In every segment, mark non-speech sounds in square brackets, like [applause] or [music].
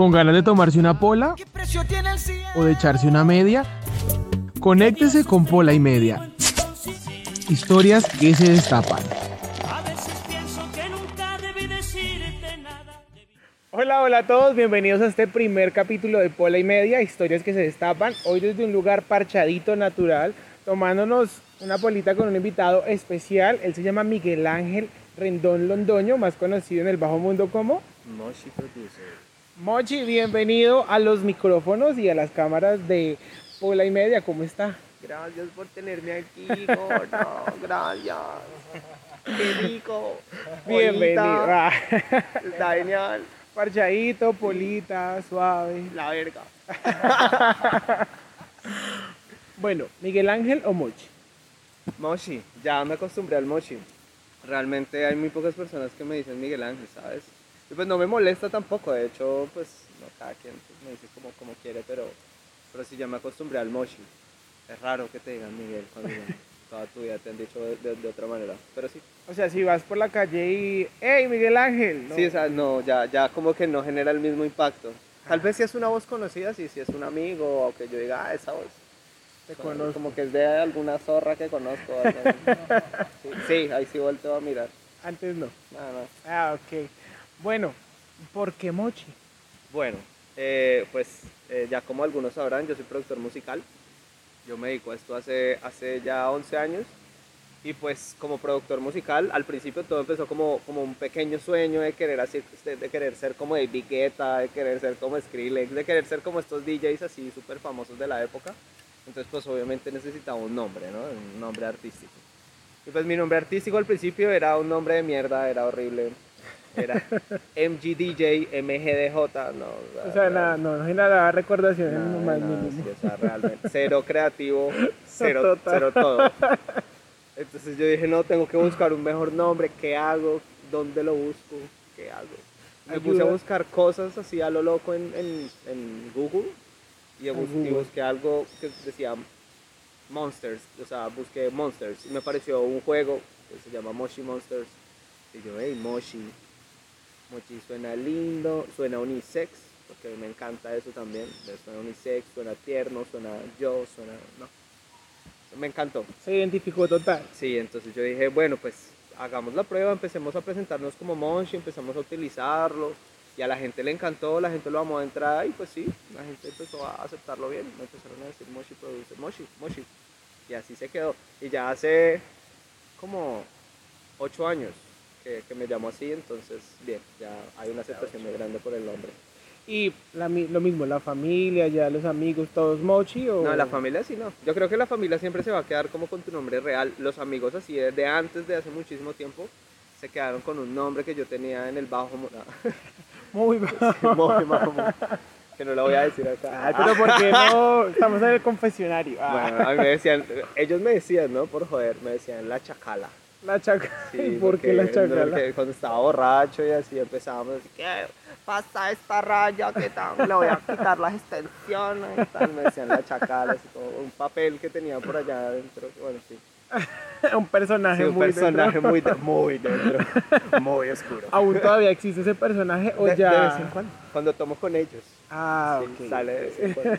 ¿Con ganas de tomarse una pola o de echarse una media? Conéctese con Pola y Media. Historias que se destapan. Hola, hola a todos, bienvenidos a este primer capítulo de Pola y Media, historias que se destapan. Hoy desde un lugar parchadito, natural, tomándonos una polita con un invitado especial. Él se llama Miguel Ángel Rendón Londoño, más conocido en el bajo mundo como Moshi Producer. Mochi, bienvenido a los micrófonos y a las cámaras de Pola y Media. ¿Cómo está? Gracias por tenerme aquí, gordo. Gracias. Qué rico. Bienvenido. Polita. Ah, Está genial. Parchadito, polita, suave. La verga. Bueno, Miguel Ángel o Mochi. Moshi. Ya me acostumbré al Moshi. Realmente hay muy pocas personas que me dicen Miguel Ángel, ¿sabes? Y pues no me molesta tampoco. De hecho, pues no cada quien pues, me dice como, como quiere, pero, pero sí ya me acostumbré al Moshi. Es raro que te digan Miguel cuando [laughs] toda tu vida te han dicho de, de- de otra manera. Pero sí. O sea, si vas por la calle y, ¡Hey, Miguel Ángel! ¿no? Sí, o sea, no, ya, ya como que no genera el mismo impacto. Tal vez si es una voz conocida, sí, si es un amigo o que yo diga, ah, esa voz. Te Como- conozco. Como que es de alguna zorra que conozco. [laughs] sí, sí, ahí sí volteo a mirar. Antes no. Nada más. Ah, ok. Bueno, ¿por qué Mochi? Bueno, eh, pues eh, ya como algunos sabrán, yo soy productor musical. Yo me dedico a esto hace, hace ya 11 años. Y pues como productor musical, al principio todo empezó como, como un pequeño sueño de querer, así, de querer ser como David Guetta, de querer ser como Skrillex, de querer ser como estos DJs así súper famosos de la época. Entonces pues obviamente necesitaba un nombre, ¿no? Un nombre artístico. Y pues mi nombre artístico al principio era un nombre de mierda, era horrible. Era MGDJ, MGDJ, no. O sea, nada, no, no hay nada recordación en Nada, nada, sí, o sea, realmente cero creativo, [laughs] cero, cero todo. [laughs] Entonces yo dije, no, tengo que buscar un mejor nombre, ¿qué hago? ¿Dónde lo busco? ¿Qué hago? Me puse a Ayuda. buscar cosas así a lo loco en, en, en Google y, En bus- y Google. busqué algo que decía Monsters, o sea, busqué Monsters y me apareció un juego que se llama Moshi Monsters y yo, hey, Moshi, Mochi suena lindo, suena unisex, porque me encanta eso también. Suena unisex, suena tierno, suena yo, suena. No. Me encantó. Se identificó total. Sí, entonces yo dije, bueno, pues hagamos la prueba, empecemos a presentarnos como Moshi, empezamos a utilizarlo. Y a la gente le encantó, la gente lo amó de entrada y pues sí, la gente empezó a aceptarlo bien. Me empezaron a decir Moshi produce, Moshi, Moshi. Y así se quedó. Y ya hace como ocho años que, que me llamo así, entonces bien, ya hay una aceptación muy grande por el nombre. Y la mi- lo mismo, la familia, ya los amigos, todos Mochi o... No, la familia sí no. Yo creo que la familia siempre se va a quedar como con tu nombre real. Los amigos así de, antes, de hace muchísimo tiempo, se quedaron con un nombre que yo tenía en el bajo. mu- [laughs] Muy [laughs] no, muy bajo que no lo voy a decir acá. Ay, pero ¿por qué no? Estamos en el confesionario. Ah, Bueno, a mí me decían, ellos me decían, ¿no? Por joder, me decían la chacala. La chaca. Sí, [laughs] ¿Y por qué la chacala? porque cuando estaba borracho y así empezábamos ¿qué pasa esta raya? ¿Qué tal? Le voy a quitar las extensiones y tal. Me decían la chacala, así como un papel que tenía por allá adentro. Bueno, sí. [laughs] un personaje Sí, un muy personaje dentro. muy, de- [laughs] muy dentro, muy oscuro. ¿Aún todavía existe ese personaje o De, ya? de vez en cuando, cuando tomo con ellos, Ah, sí, sale de vez en cuando,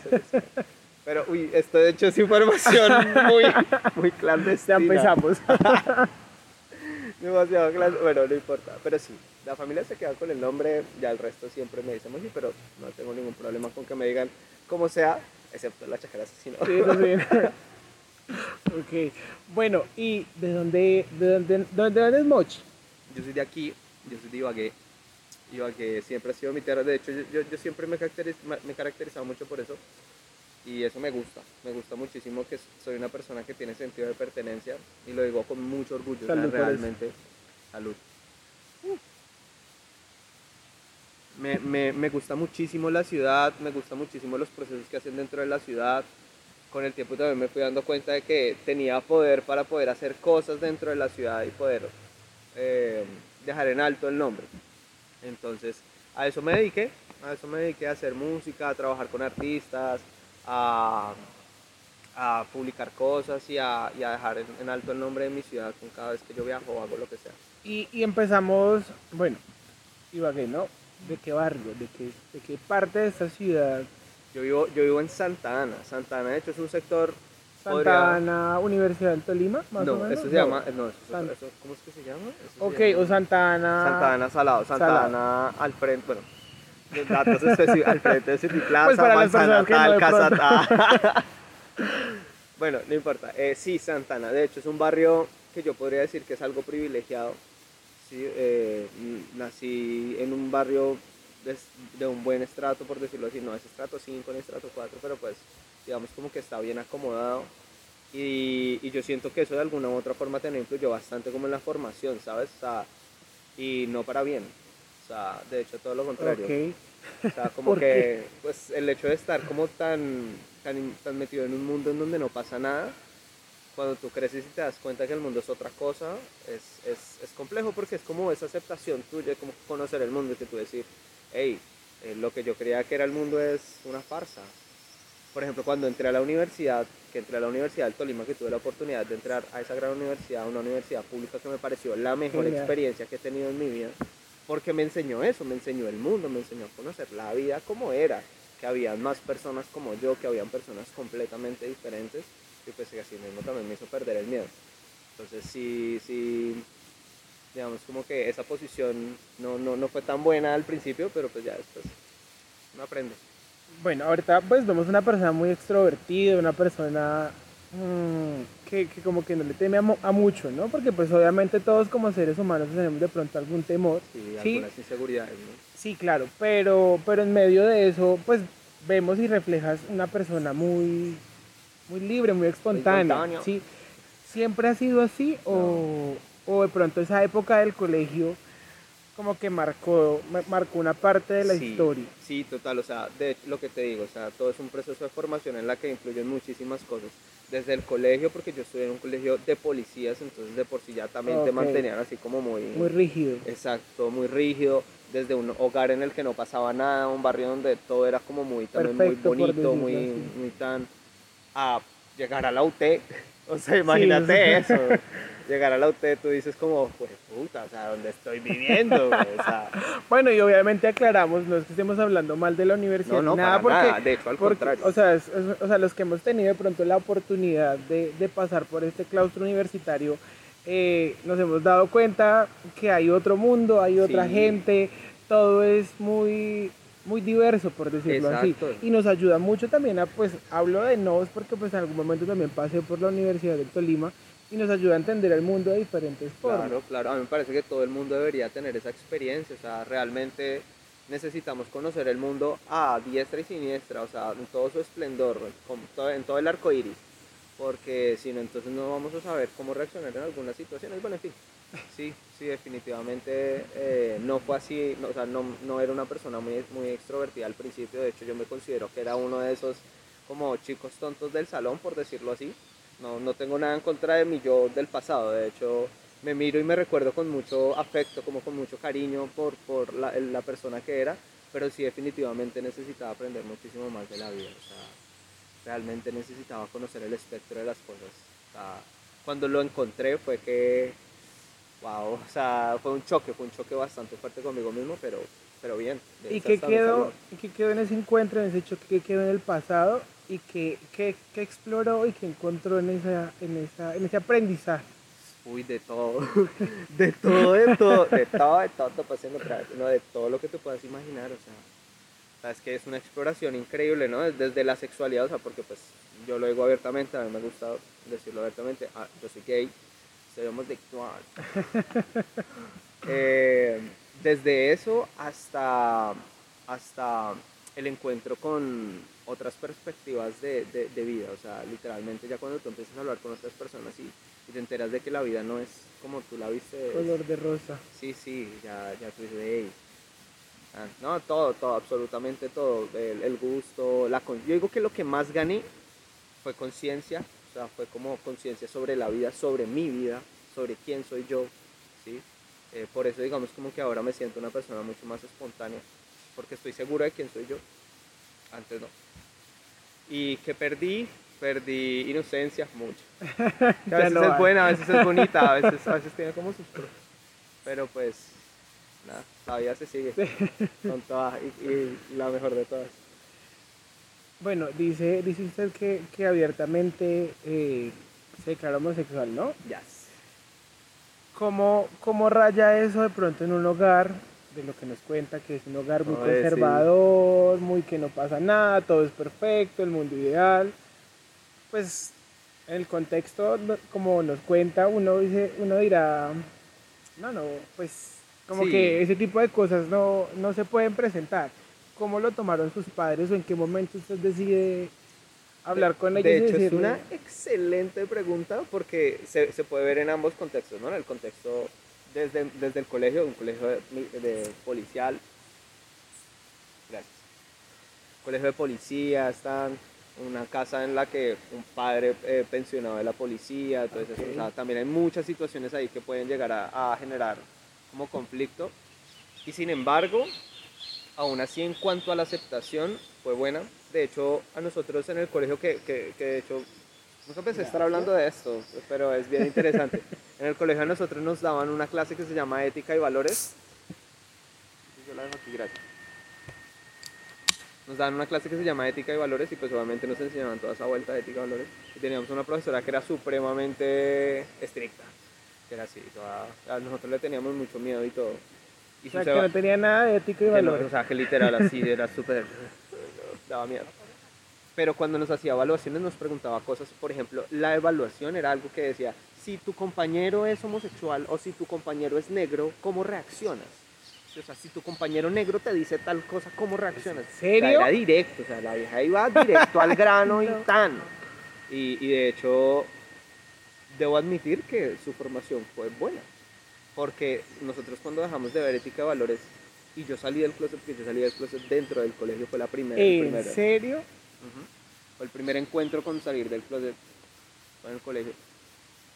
Pero, uy, esto de hecho es información muy, muy Ya clandestina. empezamos. Demasiado clandestina. Bueno, no importa. Pero sí, la familia se queda con el nombre, ya el resto siempre me dicen, oye, pero no tengo ningún problema con que me digan como sea, excepto la chacra asesino. Sí, eso sí. [laughs] ok. Bueno, ¿y de dónde, de dónde, de dónde es Mochi? Yo soy de aquí, yo soy de Ibagué. Ibagué siempre ha sido mi tierra. De hecho, yo, yo- yo siempre me, caracteriz- me me he caracterizado mucho por eso. Y eso me gusta. Me gusta muchísimo que soy una persona que tiene sentido de pertenencia. Y lo digo con mucho orgullo. o sea, Salud realmente. Salud. Me, me, me gusta muchísimo la ciudad. Me gusta muchísimo los procesos que hacen dentro de la ciudad. Con el tiempo también me fui dando cuenta de que tenía poder para poder hacer cosas dentro de la ciudad y poder eh, dejar en alto el nombre. Entonces, a eso me dediqué, a eso me dediqué a hacer música, a trabajar con artistas, a, a publicar cosas y a, y a dejar en, en alto el nombre de mi ciudad con cada vez que yo viajo o hago lo que sea. Y, y empezamos, bueno, Ibagué, ¿no? ¿De qué barrio? ¿De qué, de qué parte de esta ciudad? Yo vivo, yo vivo en Santa Ana. Santa Ana, de hecho, es un sector... Santa podría- Ana, Universidad del Tolima, más o No, menos. eso se llama... No, eso, San- eso- ¿cómo es que se llama? Eso se Ok, llama- o Santa Ana. Santa Ana Salado, Santa Salado. Ana al frente, bueno, los datos específicos, al frente de Pues para Manzana no Tal, de Casa. Tal. [laughs] [laughs] bueno, no importa. Eh, sí, Santa Ana, de hecho es un barrio que yo podría decir que es algo privilegiado. Sí, eh, nací en un barrio de, de un buen estrato, por decirlo así, no es estrato 5 ni estrato 4, pero pues digamos como que está bien acomodado. Y, y yo siento que eso de alguna u otra forma también influyó bastante como en la formación, ¿sabes? O sea, y no para bien. Sea, de hecho todo lo contrario. Ok. O sea, [laughs] como ¿Por que qué? pues el hecho de estar como tan, tan, tan metido en un mundo en donde no pasa nada, cuando tú creces y te das cuenta que el mundo es otra cosa, es, es, es complejo porque es como esa aceptación tuya, como conocer el mundo y que tú decir, hey, eh, lo que yo creía que era el mundo es una farsa. Por ejemplo, cuando entré a la universidad, que entré a la Universidad del Tolima, que tuve la oportunidad de entrar a esa gran universidad, una universidad pública que me pareció la mejor Genial. experiencia que he tenido en mi vida, porque me enseñó eso, me enseñó el mundo, me enseñó a conocer la vida como era, que habían más personas como yo, que habían personas completamente diferentes, y pues así mismo también me hizo perder el miedo. Entonces sí, sí, digamos como que esa posición no, no, no fue tan buena al principio, pero pues ya después uno aprende. Bueno, ahorita pues vemos una persona muy extrovertida, una persona que, que como que no le teme a, mu- a mucho, ¿no? Porque pues obviamente todos como seres humanos tenemos de pronto algún temor. Sí, Sí. algunas inseguridades, ¿no? Sí, claro, pero, pero en medio de eso pues vemos y reflejas una persona muy, muy libre, muy espontánea. ¿sí? ¿Siempre ha sido así o, o de pronto esa época del colegio como que marcó, ma- marcó una parte de la Sí, historia? Sí, total, o sea, de lo que te digo, o sea, todo es un proceso de formación en la que influyen muchísimas cosas. Desde el colegio, porque yo estudié en un colegio de policías, entonces de por sí ya también te Ok. mantenían así como muy... Muy rígido. Exacto, muy rígido, desde un hogar en el que no pasaba nada, un barrio donde todo era como muy, también Perfecto, muy bonito, muy, muy tan... A llegar a la UT, [laughs] o sea, imagínate eso, llegar a la UT, tú dices como, pues puta, o sea, ¿dónde estoy viviendo? güey? O sea, [laughs] Bueno, y obviamente aclaramos, no es que estemos hablando mal de la universidad, no, no, nada, para porque, nada, de hecho, al porque, contrario. o sea, es- es- o sea, los que hemos tenido de pronto la oportunidad de, de pasar por este claustro universitario, eh, nos hemos dado cuenta que hay otro mundo, hay otra Sí. gente, todo es muy muy diverso por decirlo Exacto. así y nos ayuda mucho también a pues hablo de nos porque pues en algún momento también pasé por la Universidad del Tolima y nos ayuda a entender el mundo de diferentes formas Claro, claro. A mí me parece que todo el mundo debería tener esa experiencia. O sea, realmente necesitamos conocer el mundo a diestra y siniestra, o sea, en todo su esplendor, en todo el arco iris. Porque si no, entonces no vamos a saber cómo reaccionar en algunas situaciones. Bueno, en fin. Sí, sí, definitivamente eh, no fue así. o sea, no, no era una persona muy, muy extrovertida al principio. De hecho, yo me considero que era uno de esos como chicos tontos del salón, por decirlo así. No, no tengo nada en contra de mi yo del pasado. De hecho, me miro y me recuerdo con mucho afecto, como con mucho cariño por, por la, la persona que era. Pero sí, definitivamente necesitaba aprender muchísimo más de la vida. O sea, realmente necesitaba conocer el espectro de las cosas. O sea, cuando lo encontré fue que, wow, o sea, fue un choque, fue un choque bastante fuerte conmigo mismo, pero, pero bien. ¿Y qué quedó, y qué quedó en ese encuentro, en ese choque que quedó en el pasado y qué, qué, qué exploró y qué encontró en, esa, en, esa, en ese aprendizaje? Uy, de todo, [laughs] de todo, de todo, de todo, de todo, pasando atrás, no, de todo lo que te puedas imaginar, o sea, o sea, es que es una exploración increíble, ¿no? Desde la sexualidad, o sea, porque pues yo lo digo abiertamente, a mí me gusta decirlo abiertamente, ah, yo soy gay, soy homosexual. [laughs] Eh, desde eso hasta, hasta el encuentro con otras perspectivas de, de- de vida, o sea, literalmente ya cuando tú empiezas a hablar con otras personas y, y te enteras de que la vida no es como tú la viste, Color de rosa. Sí, sí, ya, ya tú dices, "Ey". Ah, no, todo, todo, absolutamente todo. El, el gusto, la con- Yo digo que lo que más gané fue conciencia, o sea, fue como conciencia sobre la vida, sobre mi vida, sobre quién soy yo, ¿sí? Eh, por eso, digamos, como que ahora me siento una persona mucho más espontánea, porque estoy segura de quién soy yo. Antes no. Y que perdí, perdí inocencia, mucho. [laughs] Que a veces no es hay. buena, a veces es bonita, a veces, a veces tiene como sus pros. Pero pues, nada, la vida se sigue con todas y, y la mejor de todas. Bueno, dice, dice usted que, que abiertamente eh, se declara homosexual, ¿no? Yes. ¿Cómo, ¿Cómo raya eso de pronto en un hogar? De lo que nos cuenta, que es un hogar muy sí. conservador, muy que no pasa nada, todo es perfecto, el mundo ideal. Pues en el contexto, como nos cuenta, uno, dice, uno dirá, no, no, pues como Sí. que ese tipo de cosas no, no se pueden presentar. ¿Cómo lo tomaron sus padres o en qué momento usted decide hablar con ellos? De hecho, es una excelente pregunta porque se, se puede ver en ambos contextos, ¿no? En el contexto desde, desde el colegio, un colegio de, de policial. Gracias. Colegio de policía, están una casa en la que un padre eh, pensionado de la policía, entonces Ok. o sea, también hay muchas situaciones ahí que pueden llegar a, a generar como conflicto. Y sin embargo, aún así en cuanto a la aceptación fue buena. De hecho, a nosotros en el colegio que, que, que de hecho, nunca pensé estar hablando de esto, pero es bien interesante. [laughs] en el colegio a nosotros nos daban una clase que se llama Ética y Valores. Yo la dejo aquí, gracias. Nos daban una clase que se llama Ética y Valores y pues obviamente nos enseñaban toda esa vuelta de Ética y Valores. Y teníamos una profesora que era supremamente estricta, que era así, toda- a nosotros le teníamos mucho miedo y todo. Y O sea, que no tenía nada de ética y no, valores. o sea, que literal así era [laughs] súper. daba miedo. Pero cuando nos hacía evaluaciones nos preguntaba cosas, por ejemplo, la evaluación era algo que decía, si tu compañero es homosexual o si tu compañero es negro, ¿cómo reaccionas? O sea, si tu compañero negro te dice tal cosa, ¿cómo reaccionas? ¿En serio? O sea, era directo, o sea, la vieja iba directo al grano [laughs] y tan. Y, y de hecho, debo admitir que su formación fue buena. Porque nosotros cuando dejamos de ver ética de valores y yo salí del closet, porque yo salí del closet dentro del colegio, fue la primera. ¿En serio? Fue el primer encuentro con salir del closet en el colegio.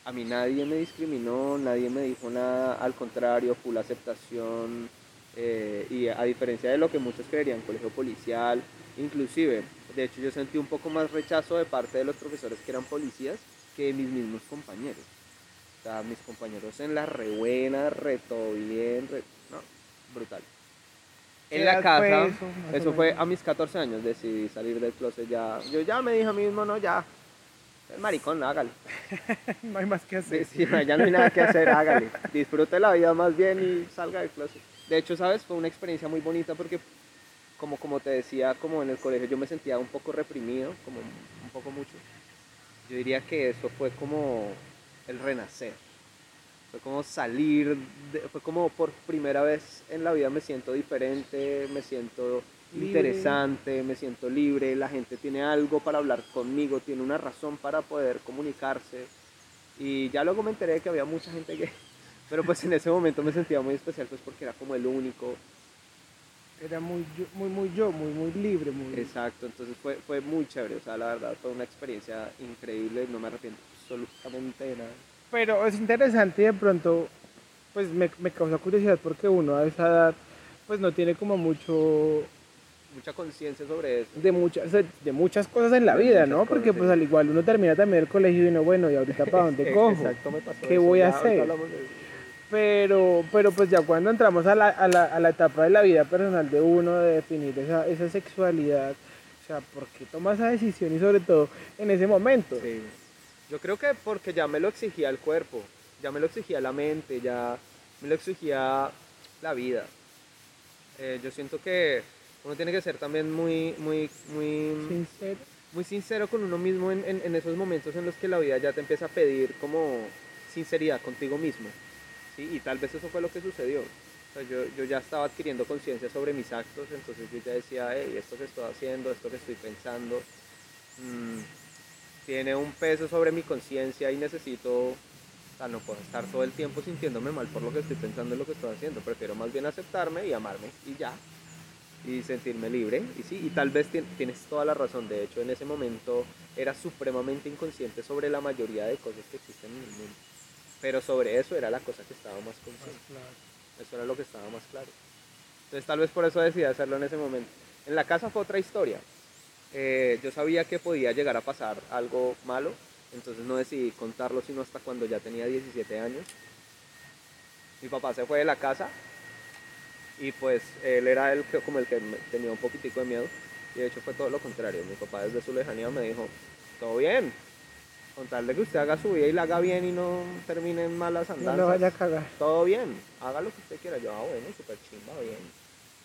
A mí nadie me discriminó, nadie me dijo nada, al contrario, full aceptación. eh, y a diferencia de lo que muchos creerían, colegio policial, inclusive, de hecho yo sentí un poco más rechazo de parte de los profesores que eran policías que de mis mismos compañeros. O sea, mis compañeros en la re buena, re todo bien, no, brutal. ¿Qué En la casa, fue eso, fue a mis 14 años, decidí salir del closet ya. Yo ya me dije a mí mismo, no, ya, el maricón, hágale. [laughs] No hay más que hacer. Sí, sí, ya no hay nada que hacer, hágale. Disfrute la vida más bien y salga del closet. De hecho, ¿sabes? Fue una experiencia muy bonita porque, como, como te decía, como en el colegio yo me sentía un poco reprimido, como un poco mucho. Yo diría que eso fue como el renacer. Fue como salir, de- fue como por primera vez en la vida me siento diferente, me siento Libre. interesante, me siento libre, la gente tiene algo para hablar conmigo, tiene una razón para poder comunicarse. Y ya luego me enteré que había mucha gente gay. [laughs] Pero pues en ese momento me sentía muy especial pues porque era como el único. Era muy yo, muy, muy yo, muy, muy libre, muy... Exacto, entonces fue, fue muy chévere. O sea, la verdad fue una experiencia increíble, no me arrepiento absolutamente de nada. Pero es interesante y de pronto, pues me, me causa curiosidad porque uno a esa edad, pues no tiene como mucho Mucha conciencia sobre eso. de muchas de muchas cosas en la De vida, ¿no? cosas, Porque sí. pues al igual uno termina también el colegio y uno, bueno, ¿y ahorita para dónde [laughs] cojo? Exacto, me pasó ¿Qué eso, voy a hacer? Pero, pero pues ya cuando entramos a la, a la, a la etapa de la vida personal de uno, de definir esa, esa sexualidad, o sea, ¿por qué toma esa decisión y sobre todo en ese momento? Sí. Yo creo que porque ya me lo exigía el cuerpo, ya me lo exigía la mente, ya me lo exigía la vida. Eh, yo siento que uno tiene que ser también muy, muy, muy, Sincero. muy sincero con uno mismo en, en- en esos momentos en los que la vida ya te empieza a pedir como sinceridad contigo mismo. ¿sí? Y tal vez eso fue lo que sucedió. O sea, yo, yo ya estaba adquiriendo conciencia sobre mis actos, entonces yo ya decía, hey, esto que estoy haciendo, esto que estoy pensando, mm, tiene un peso sobre mi conciencia y necesito, o sea, no puedo estar todo el tiempo sintiéndome mal por lo que estoy pensando en lo que estoy haciendo. Prefiero más bien aceptarme y amarme y ya. Y sentirme libre. Y sí, y tal vez tien- tienes toda la razón. De hecho, en ese momento era supremamente inconsciente sobre la mayoría de cosas que existen en el mundo. Pero sobre eso era la cosa que estaba más consciente. Eso era lo que estaba más claro. Entonces tal vez por eso decidí hacerlo en ese momento. En la casa fue otra historia. Eh, yo sabía que podía llegar a pasar algo malo, entonces no decidí contarlo sino hasta cuando ya tenía 17 años. Mi papá se fue de la casa Y pues él era el que, como el que tenía un poquitico de miedo. Y de hecho fue todo lo contrario. Mi papá desde su lejanía me dijo, todo bien. Con tal de que usted haga su vida y la haga bien y no termine en malas No andanzas. lo vaya a cagar. Todo bien, haga lo que usted quiera. Yo, ah, bueno, súper chimba, bien.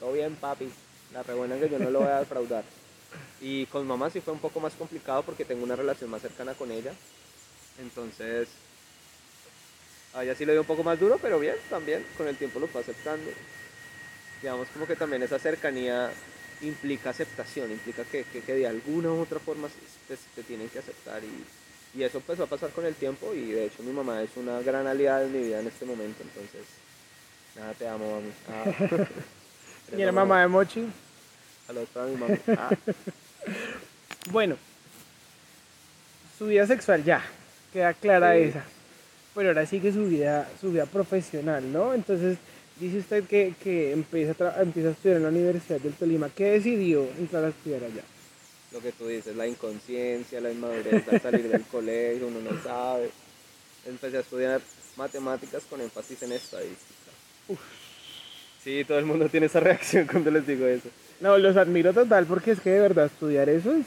Todo bien, papi. La re buena es que yo no lo voy a defraudar. [laughs] Y con mamá sí fue un poco más complicado porque tengo una relación más cercana con ella. Entonces, a ella sí le dio un poco más duro, pero bien, también con el tiempo lo fue aceptando. Digamos como que también esa cercanía implica aceptación, implica que, que, que de alguna u otra forma te, te tienen que aceptar y, y eso empezó a pasar con el tiempo y de hecho mi mamá es una gran aliada en mi vida en este momento, entonces, nada, te amo, mami. [laughs] Ah. Y la mamá de Mochi. Saludos para mi mami. Ah. [laughs] Bueno, su vida sexual ya, queda clara Sí. esa. Pero ahora sigue su vida, su vida profesional, ¿no? Entonces, dice usted que, que empieza, a empieza a estudiar en la Universidad del Tolima. ¿Qué decidió entrar a estudiar allá? Lo que tú dices, la inconsciencia, la inmadurez al salir del [laughs] colegio, uno no sabe. Empecé a estudiar matemáticas con énfasis en estadística. Sí, todo el mundo tiene esa reacción [laughs] cuando les digo eso. No, los admiro total porque es que de verdad estudiar eso es,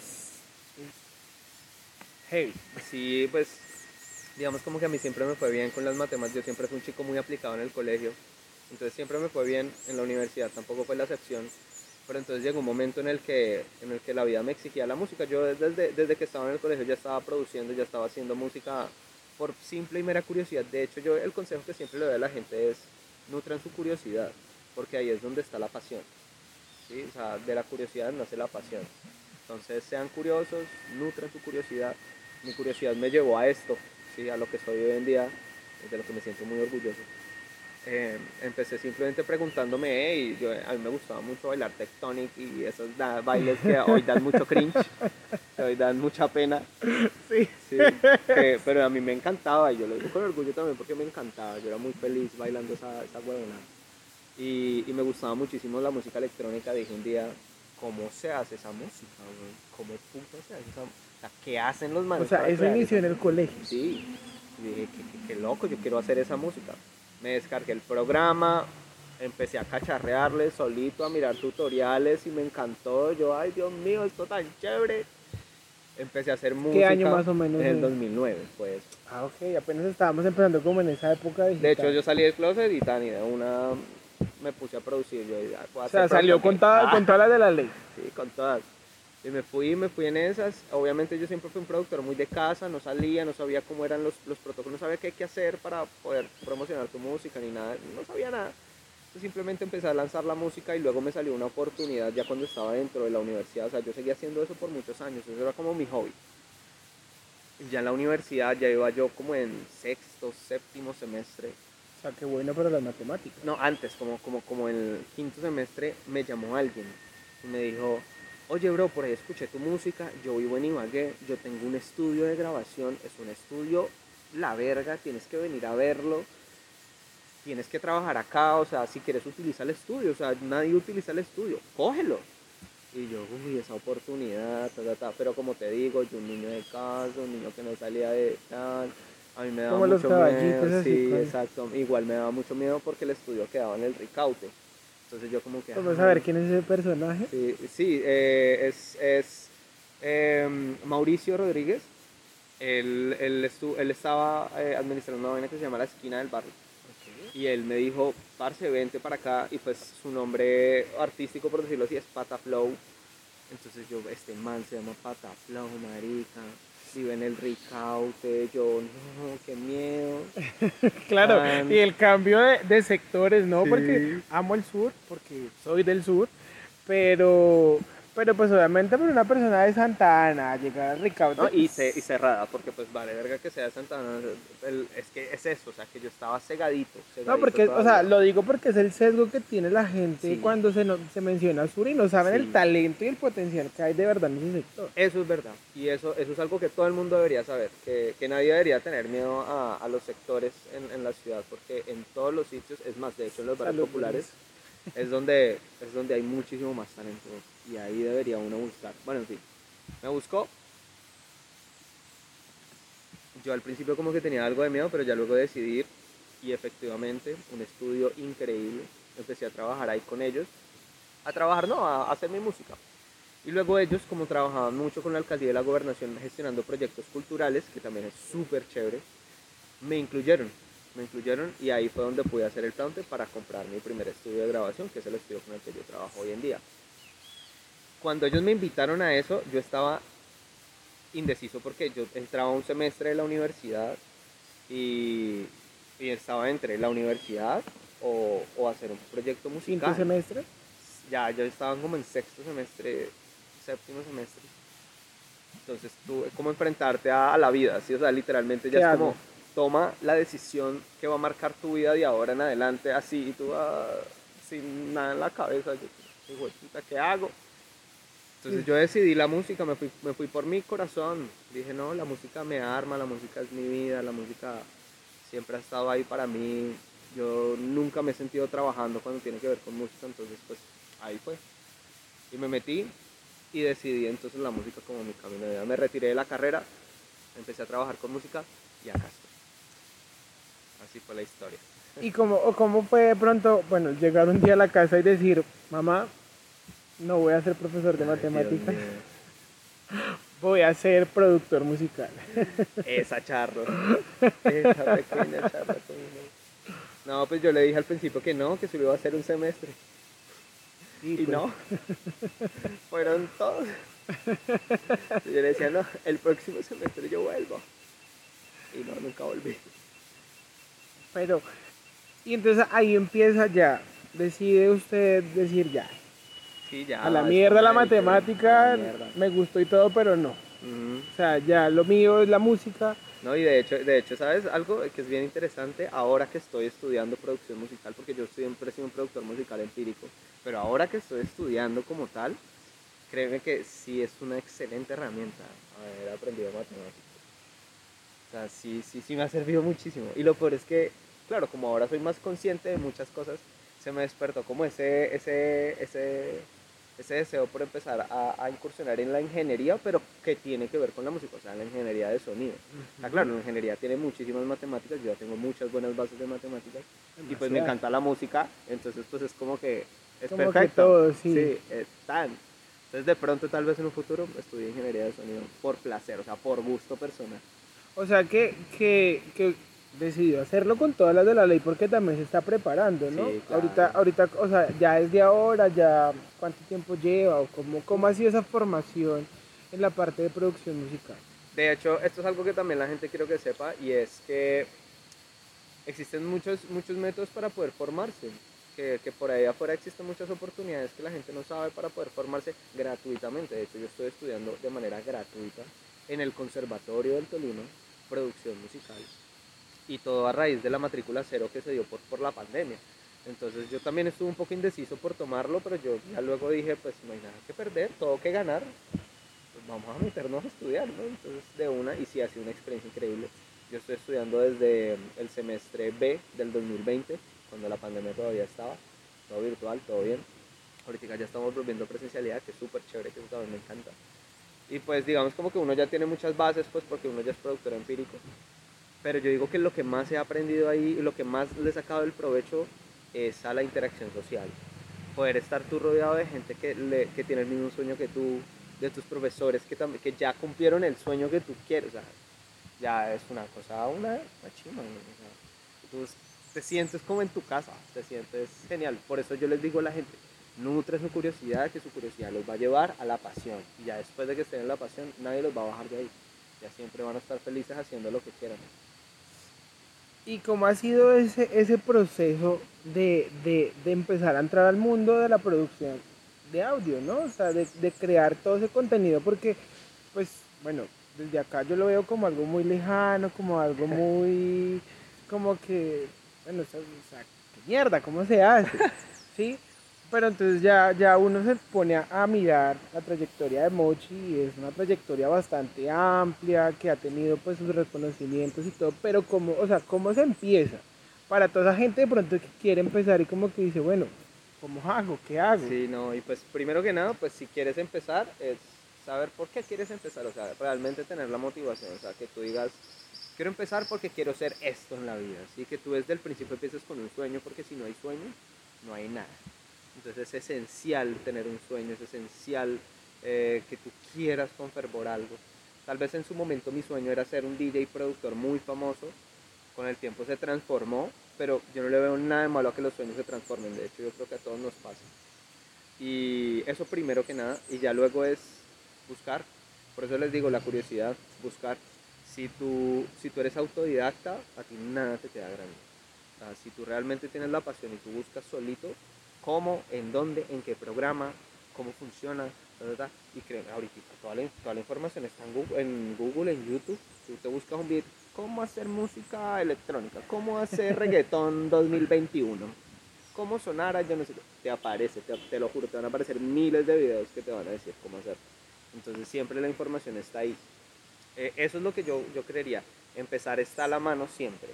es heavy. Sí, pues digamos como que a mí siempre me fue bien con las matemáticas. Yo siempre fui un chico muy aplicado en el colegio. Entonces siempre me fue bien en la universidad, tampoco fue la excepción. Pero entonces llegó un momento en el que, en el que la vida me exigía la música. Yo desde, desde que estaba en el colegio ya estaba produciendo, ya estaba haciendo música por simple y mera curiosidad. De hecho, yo el consejo que siempre le doy a la gente es nutran su curiosidad, porque ahí es donde está la pasión. ¿Sí? O sea, de la curiosidad nace la pasión. Entonces sean curiosos, nutran su curiosidad. Mi curiosidad me llevó a esto, ¿sí? a lo que soy hoy en día, de lo que me siento muy orgulloso. Eh, empecé simplemente preguntándome, hey, yo, a mí me gustaba mucho bailar tectonic y esos da- bailes que hoy dan mucho cringe, que hoy dan mucha pena. Sí. Sí, que- pero a mí me encantaba y yo lo digo con orgullo también porque me encantaba. Yo era muy feliz bailando esa, esa huevona. Y, y me gustaba muchísimo la música electrónica. Dije un día, ¿cómo se hace esa música? güey? ¿Cómo puta se hace esa o sea, ¿Qué hacen los manes? O sea, eso inició en el colegio. Sí, y dije, qué, qué- qué loco, yo quiero hacer esa música. Me descargué el programa, empecé a cacharrearle solito, a mirar tutoriales y me encantó. Yo, ay Dios mío, esto tan chévere. Empecé a hacer música. año más o menos En el es? 2009, pues. Ah, ok, apenas estábamos empezando como en esa época digital. De hecho, yo salí del closet y tan y de una me puse a producir. Yo, O sea, salió con, toda, Ah. con todas las de la ley. Sí, con todas. Y me fui, me fui en esas. Obviamente yo siempre fui un productor muy de casa, no salía, no sabía cómo eran los, los protocolos, no sabía qué hay que hacer para poder promocionar tu música ni nada, no sabía nada. Entonces simplemente empecé a lanzar la música y luego me salió una oportunidad ya cuando estaba dentro de la universidad. O sea, yo seguía haciendo eso por muchos años, eso era como mi hobby. Y ya en la universidad ya iba yo como en sexto, séptimo semestre. Sea, qué bueno para las matemáticas. No, antes, como, como, como el quinto semestre, me llamó alguien y me dijo, oye bro, por ahí escuché tu música, yo vivo en Ibagué, yo tengo un estudio de grabación, es un estudio la verga, tienes que venir a verlo, tienes que trabajar acá, o sea, si quieres utiliza el estudio, o sea, nadie utiliza el estudio, cógelo. Y yo, uy, esa oportunidad, ta, ta, ta. pero como te digo, yo un niño de casa, un niño que no salía de tal, a mí me daba Como los mucho caballitos miedo, sí, exacto, igual me daba mucho miedo porque el estudio quedaba en el Ricaute, entonces yo como que... Vamos a ver quién es ese personaje. Sí, sí, eh, es, es em, Mauricio Rodríguez. Él, él, estu- él estaba eh, administrando una vaina que se llama La Esquina del Barrio. Y él me dijo, parce, vente para acá. Y pues su nombre artístico, por decirlo así, es Pataflow. Entonces yo, este man se llama Pataflow, marica. Vive en el Ricaute. Yo, no, qué miedo. [laughs] Claro, y el cambio de, de sectores, ¿no? Sí. Porque amo el sur, porque soy del sur, pero, pero pues obviamente para una persona de Santa Ana llegar a Ricaute, ¿no? Y, pues, ce- y cerrada, porque pues vale, verga que sea de Santa Ana, el- es que es eso, o sea, que yo estaba cegadito. no, cegadito porque, o sea, lo digo porque es el sesgo que tiene la gente Sí. cuando se, no- se menciona sur y no saben Sí. el talento y el potencial que hay de verdad en ese sector. Eso es verdad, y eso, eso es algo que todo el mundo debería saber, que, que nadie debería tener miedo a, a los sectores en, en la ciudad, porque en todos los sitios, es más, de hecho en los barrios Salud, populares, es donde, es donde hay muchísimo más talento, y ahí debería uno buscar. Bueno, en fin, me buscó. Yo al principio como que tenía algo de miedo, pero ya luego decidí y efectivamente, un estudio increíble, empecé a trabajar ahí con ellos. A trabajar, no, a hacer mi música. Y luego ellos, como trabajaban mucho con la alcaldía de la gobernación gestionando proyectos culturales, que también es súper chévere, me incluyeron. Me incluyeron y ahí fue donde pude hacer el plante para comprar mi primer estudio de grabación, que es el estudio con el que yo trabajo hoy en día. Cuando ellos me invitaron a eso, yo estaba indeciso porque yo entraba un semestre de la universidad y, y estaba entre la universidad o, o hacer un proyecto musical. ¿Quinto semestre? Ya, yo estaba como en sexto semestre, séptimo semestre. Entonces tú, es como enfrentarte a, a la vida, ¿sí? O sea, literalmente ya ¿Qué es hago? como, toma la decisión que va a marcar tu vida de ahora en adelante, así, y tú ah, sin nada en la cabeza, yo, puta, ¿qué hago? Entonces yo decidí la música, me fui, me fui por mi corazón. Dije, no, la música me arma, la música es mi vida, la música siempre ha estado ahí para mí. Yo nunca me he sentido trabajando cuando tiene que ver con música, entonces pues ahí fue. Y me metí y decidí entonces la música como mi camino de vida. Me retiré de la carrera, empecé a trabajar con música y acá estoy. Así fue la historia. ¿Y cómo, o cómo fue de pronto, bueno, llegar un día a la casa y decir, mamá, no voy a ser profesor de Ay, matemáticas, [laughs] voy a ser productor musical? Esa charro. [laughs] Esa pequeña charla conmigo. No, pues yo le dije al principio que no, que solo iba a hacer un semestre. Sí, Y pues, no. [laughs] Fueron todos. Y yo le decía, no, el próximo semestre yo vuelvo. Y no, nunca volví. Pero, y entonces ahí empieza ya, decide usted decir ya, Sí, ya. a la mierda la matemática, mierda. me gustó y todo, pero no. O sea, ya lo mío es la música. No, y de hecho, de hecho, ¿sabes? Algo que es bien interesante ahora que estoy estudiando producción musical, porque yo siempre he sido un productor musical empírico, pero ahora que estoy estudiando como tal, créeme que sí es una excelente herramienta haber aprendido matemáticas. O sea, sí, sí, sí me ha servido muchísimo. Y lo peor es que, claro, como ahora soy más consciente de muchas cosas, se me despertó como ese, ese, ese, ese deseo por empezar a, a incursionar en la ingeniería, pero que tiene que ver con la música, o sea, la ingeniería de sonido. Ah, claro, la ingeniería tiene muchísimas matemáticas, yo ya tengo muchas buenas bases de matemáticas y pues me encanta la música, entonces pues es como que es Como que perfecto. todo, sí. es tan. Entonces de pronto tal vez en un futuro estudie ingeniería de sonido por placer, o sea, por gusto personal. O sea, que, que, que decidió hacerlo con todas las de la ley porque también se está preparando, ¿no? Sí, claro. Ahorita, ahorita, o sea, ya desde ahora, ya cuánto tiempo lleva o cómo, cómo ha sido esa formación en la parte de producción musical. De hecho, esto es algo que también la gente quiero que sepa y es que existen muchos, muchos métodos para poder formarse. Que, que por ahí afuera existen muchas oportunidades que la gente no sabe para poder formarse gratuitamente. De hecho, yo estoy estudiando de manera gratuita en el Conservatorio del Tolima, producción musical, y todo a raíz de la matrícula cero que se dio por, por la pandemia. Entonces yo también estuve un poco indeciso por tomarlo, pero yo ya luego dije, pues no hay nada que perder, todo que ganar, pues vamos a meternos a estudiar, ¿no? Entonces de una, y sí ha sido una experiencia increíble. Yo estoy estudiando desde el semestre B del 2020, cuando la pandemia todavía estaba, todo virtual, todo bien. Ahorita ya estamos volviendo presencialidad, que es súper chévere, que eso también me encanta. Y pues digamos como que uno ya tiene muchas bases, pues porque uno ya es productor empírico. Pero yo digo que lo que más he aprendido ahí y lo que más le he sacado el provecho es a la interacción social. Poder estar tú rodeado de gente que, le- que tiene el mismo sueño que tú, de tus profesores que, que ya cumplieron el sueño que tú quieres. O ya es una cosa, una, una chimba, ¿no? O te sientes como en tu casa, te sientes genial. Por eso yo les digo a la gente, nutre su curiosidad, que su curiosidad los va a llevar a la pasión. Y ya después de que estén en la pasión, nadie los va a bajar de ahí. Ya siempre van a estar felices haciendo lo que quieran. ¿Y cómo ha sido ese, ese proceso de, de, de empezar a entrar al mundo de la producción de audio, ¿no? O sea, de, de crear todo ese contenido, porque, pues, bueno, desde acá yo lo veo como algo muy lejano, como algo [laughs] muy, como que, bueno, o sea, o sea, ¿qué mierda, ¿cómo se hace? [laughs] ¿Sí? Pero entonces ya, ya uno se pone a, mirar la trayectoria de Mochi y es una trayectoria bastante amplia, que ha tenido pues sus reconocimientos y todo, pero cómo, o sea, ¿cómo se empieza? Para toda esa gente de pronto que quiere empezar y como que dice, bueno, ¿cómo hago? ¿Qué hago? Sí, no, y pues primero que nada, pues si quieres empezar, es saber por qué quieres empezar, o sea, realmente tener la motivación, o sea, que tú digas, quiero empezar porque quiero ser esto en la vida, así que tú desde el principio empieces con un sueño, porque si no hay sueño, no hay nada. Entonces es esencial tener un sueño, es esencial eh, que tú quieras con fervor algo. Tal vez en su momento mi sueño era ser un DJ productor muy famoso, con el tiempo se transformó, pero yo no le veo nada de malo a que los sueños se transformen, de hecho yo creo que a todos nos pasa. Y eso primero que nada, y ya luego es buscar, por eso les digo la curiosidad, buscar. Si tú, si tú eres autodidacta, a ti nada te queda grande. O sea, si tú realmente tienes la pasión y tú buscas solito cómo, en dónde, en qué programa, cómo funciona, ¿verdad? Y créeme, ahorita toda la, toda la información está en Google, en Google, en YouTube. Si te buscas un video, cómo hacer música electrónica, cómo hacer [laughs] reggaetón 2021, cómo sonar, yo no sé, te aparece, te, te lo juro, te van a aparecer miles de videos que te van a decir cómo hacer. Entonces siempre la información está ahí. Eh, eso es lo que yo, yo creería. Empezar está a la mano siempre.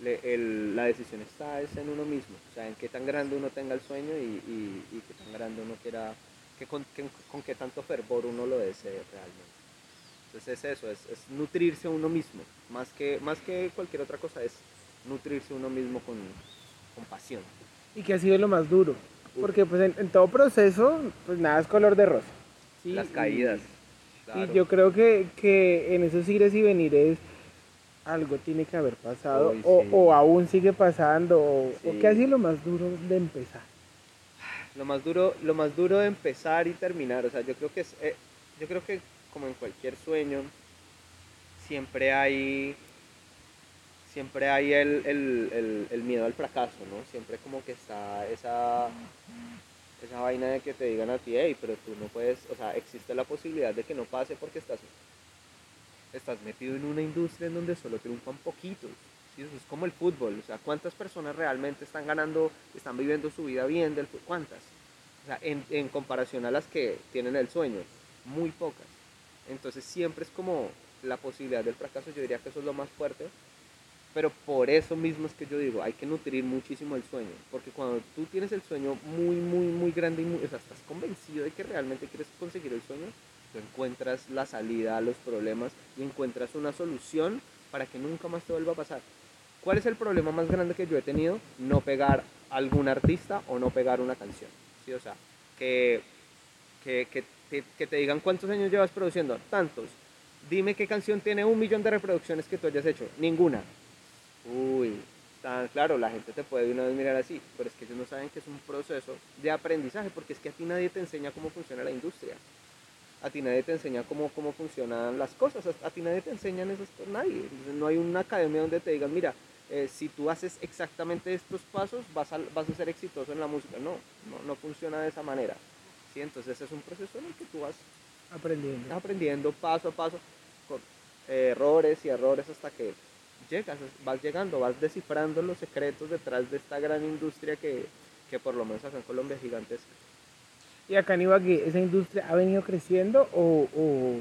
Le- el- la decisión está es en uno mismo. O sea, en qué tan grande uno tenga el sueño y, y, y qué tan grande uno quiera, que con, que- con qué tanto fervor uno lo desee realmente. Entonces es eso, es, es nutrirse uno mismo. Más que, más que cualquier otra cosa, es nutrirse uno mismo con, con pasión. ¿Y qué ha sido lo más duro? Porque pues en, en todo proceso, pues nada es color de rosa. ¿sí? Las Y- caídas. Y claro. yo creo que, que en esos ires y venires algo tiene que haber pasado Uy, o, sí. o aún sigue pasando o, o Sí. qué ha sido lo más duro de empezar. Lo más duro, lo más duro de empezar y terminar, o sea, yo creo que es, eh, yo creo que como en cualquier sueño, siempre hay, siempre hay el, el- el- el miedo al fracaso, ¿no? Siempre como que está esa, esa vaina de que te digan a ti, hey, pero tú no puedes, o sea, existe la posibilidad de que no pase porque estás, estás metido en una industria en donde solo triunfan poquitos. ¿sí? Eso es como el fútbol, o sea, ¿cuántas personas realmente están ganando, están viviendo su vida bien del fútbol? ¿Cuántas? O sea, en, en comparación a las que tienen el sueño, muy pocas. Entonces siempre es como la posibilidad del fracaso, yo diría que eso es lo más fuerte, pero por eso mismo es que yo digo, hay que nutrir muchísimo el sueño, porque cuando tú tienes el sueño muy, muy, muy grande y muy, o sea, estás convencido de que realmente quieres conseguir el sueño, tú encuentras la salida a los problemas y encuentras una solución para que nunca más te vuelva a pasar. ¿Cuál es el problema más grande que yo he tenido? No pegar algún artista o no pegar una canción. ¿sí? O sea, que, que te digan cuántos años llevas produciendo. Tantos. Dime qué canción tiene un millón de reproducciones que tú hayas hecho. Ninguna. Uy, tan claro, la gente te puede de una vez mirar así, pero es que ellos no saben que es un proceso de aprendizaje, porque es que a ti nadie te enseña cómo funciona la industria. A ti nadie te enseña cómo, cómo funcionan las cosas, a, ti nadie te enseñan esas cosas, nadie. No hay una academia donde te digan, mira, eh, si tú haces exactamente estos pasos, vas a, vas a ser exitoso en la música. No, no, no funciona de esa manera. ¿sí? Entonces es un proceso en el que tú vas Aprendiendo. aprendiendo paso a paso, con eh, errores y errores hasta que llegas, vas llegando, vas descifrando los secretos detrás de esta gran industria que, que por lo menos acá en Colombia es gigantesca. Y acá en Ibagué, ¿esa industria ha venido creciendo o, o,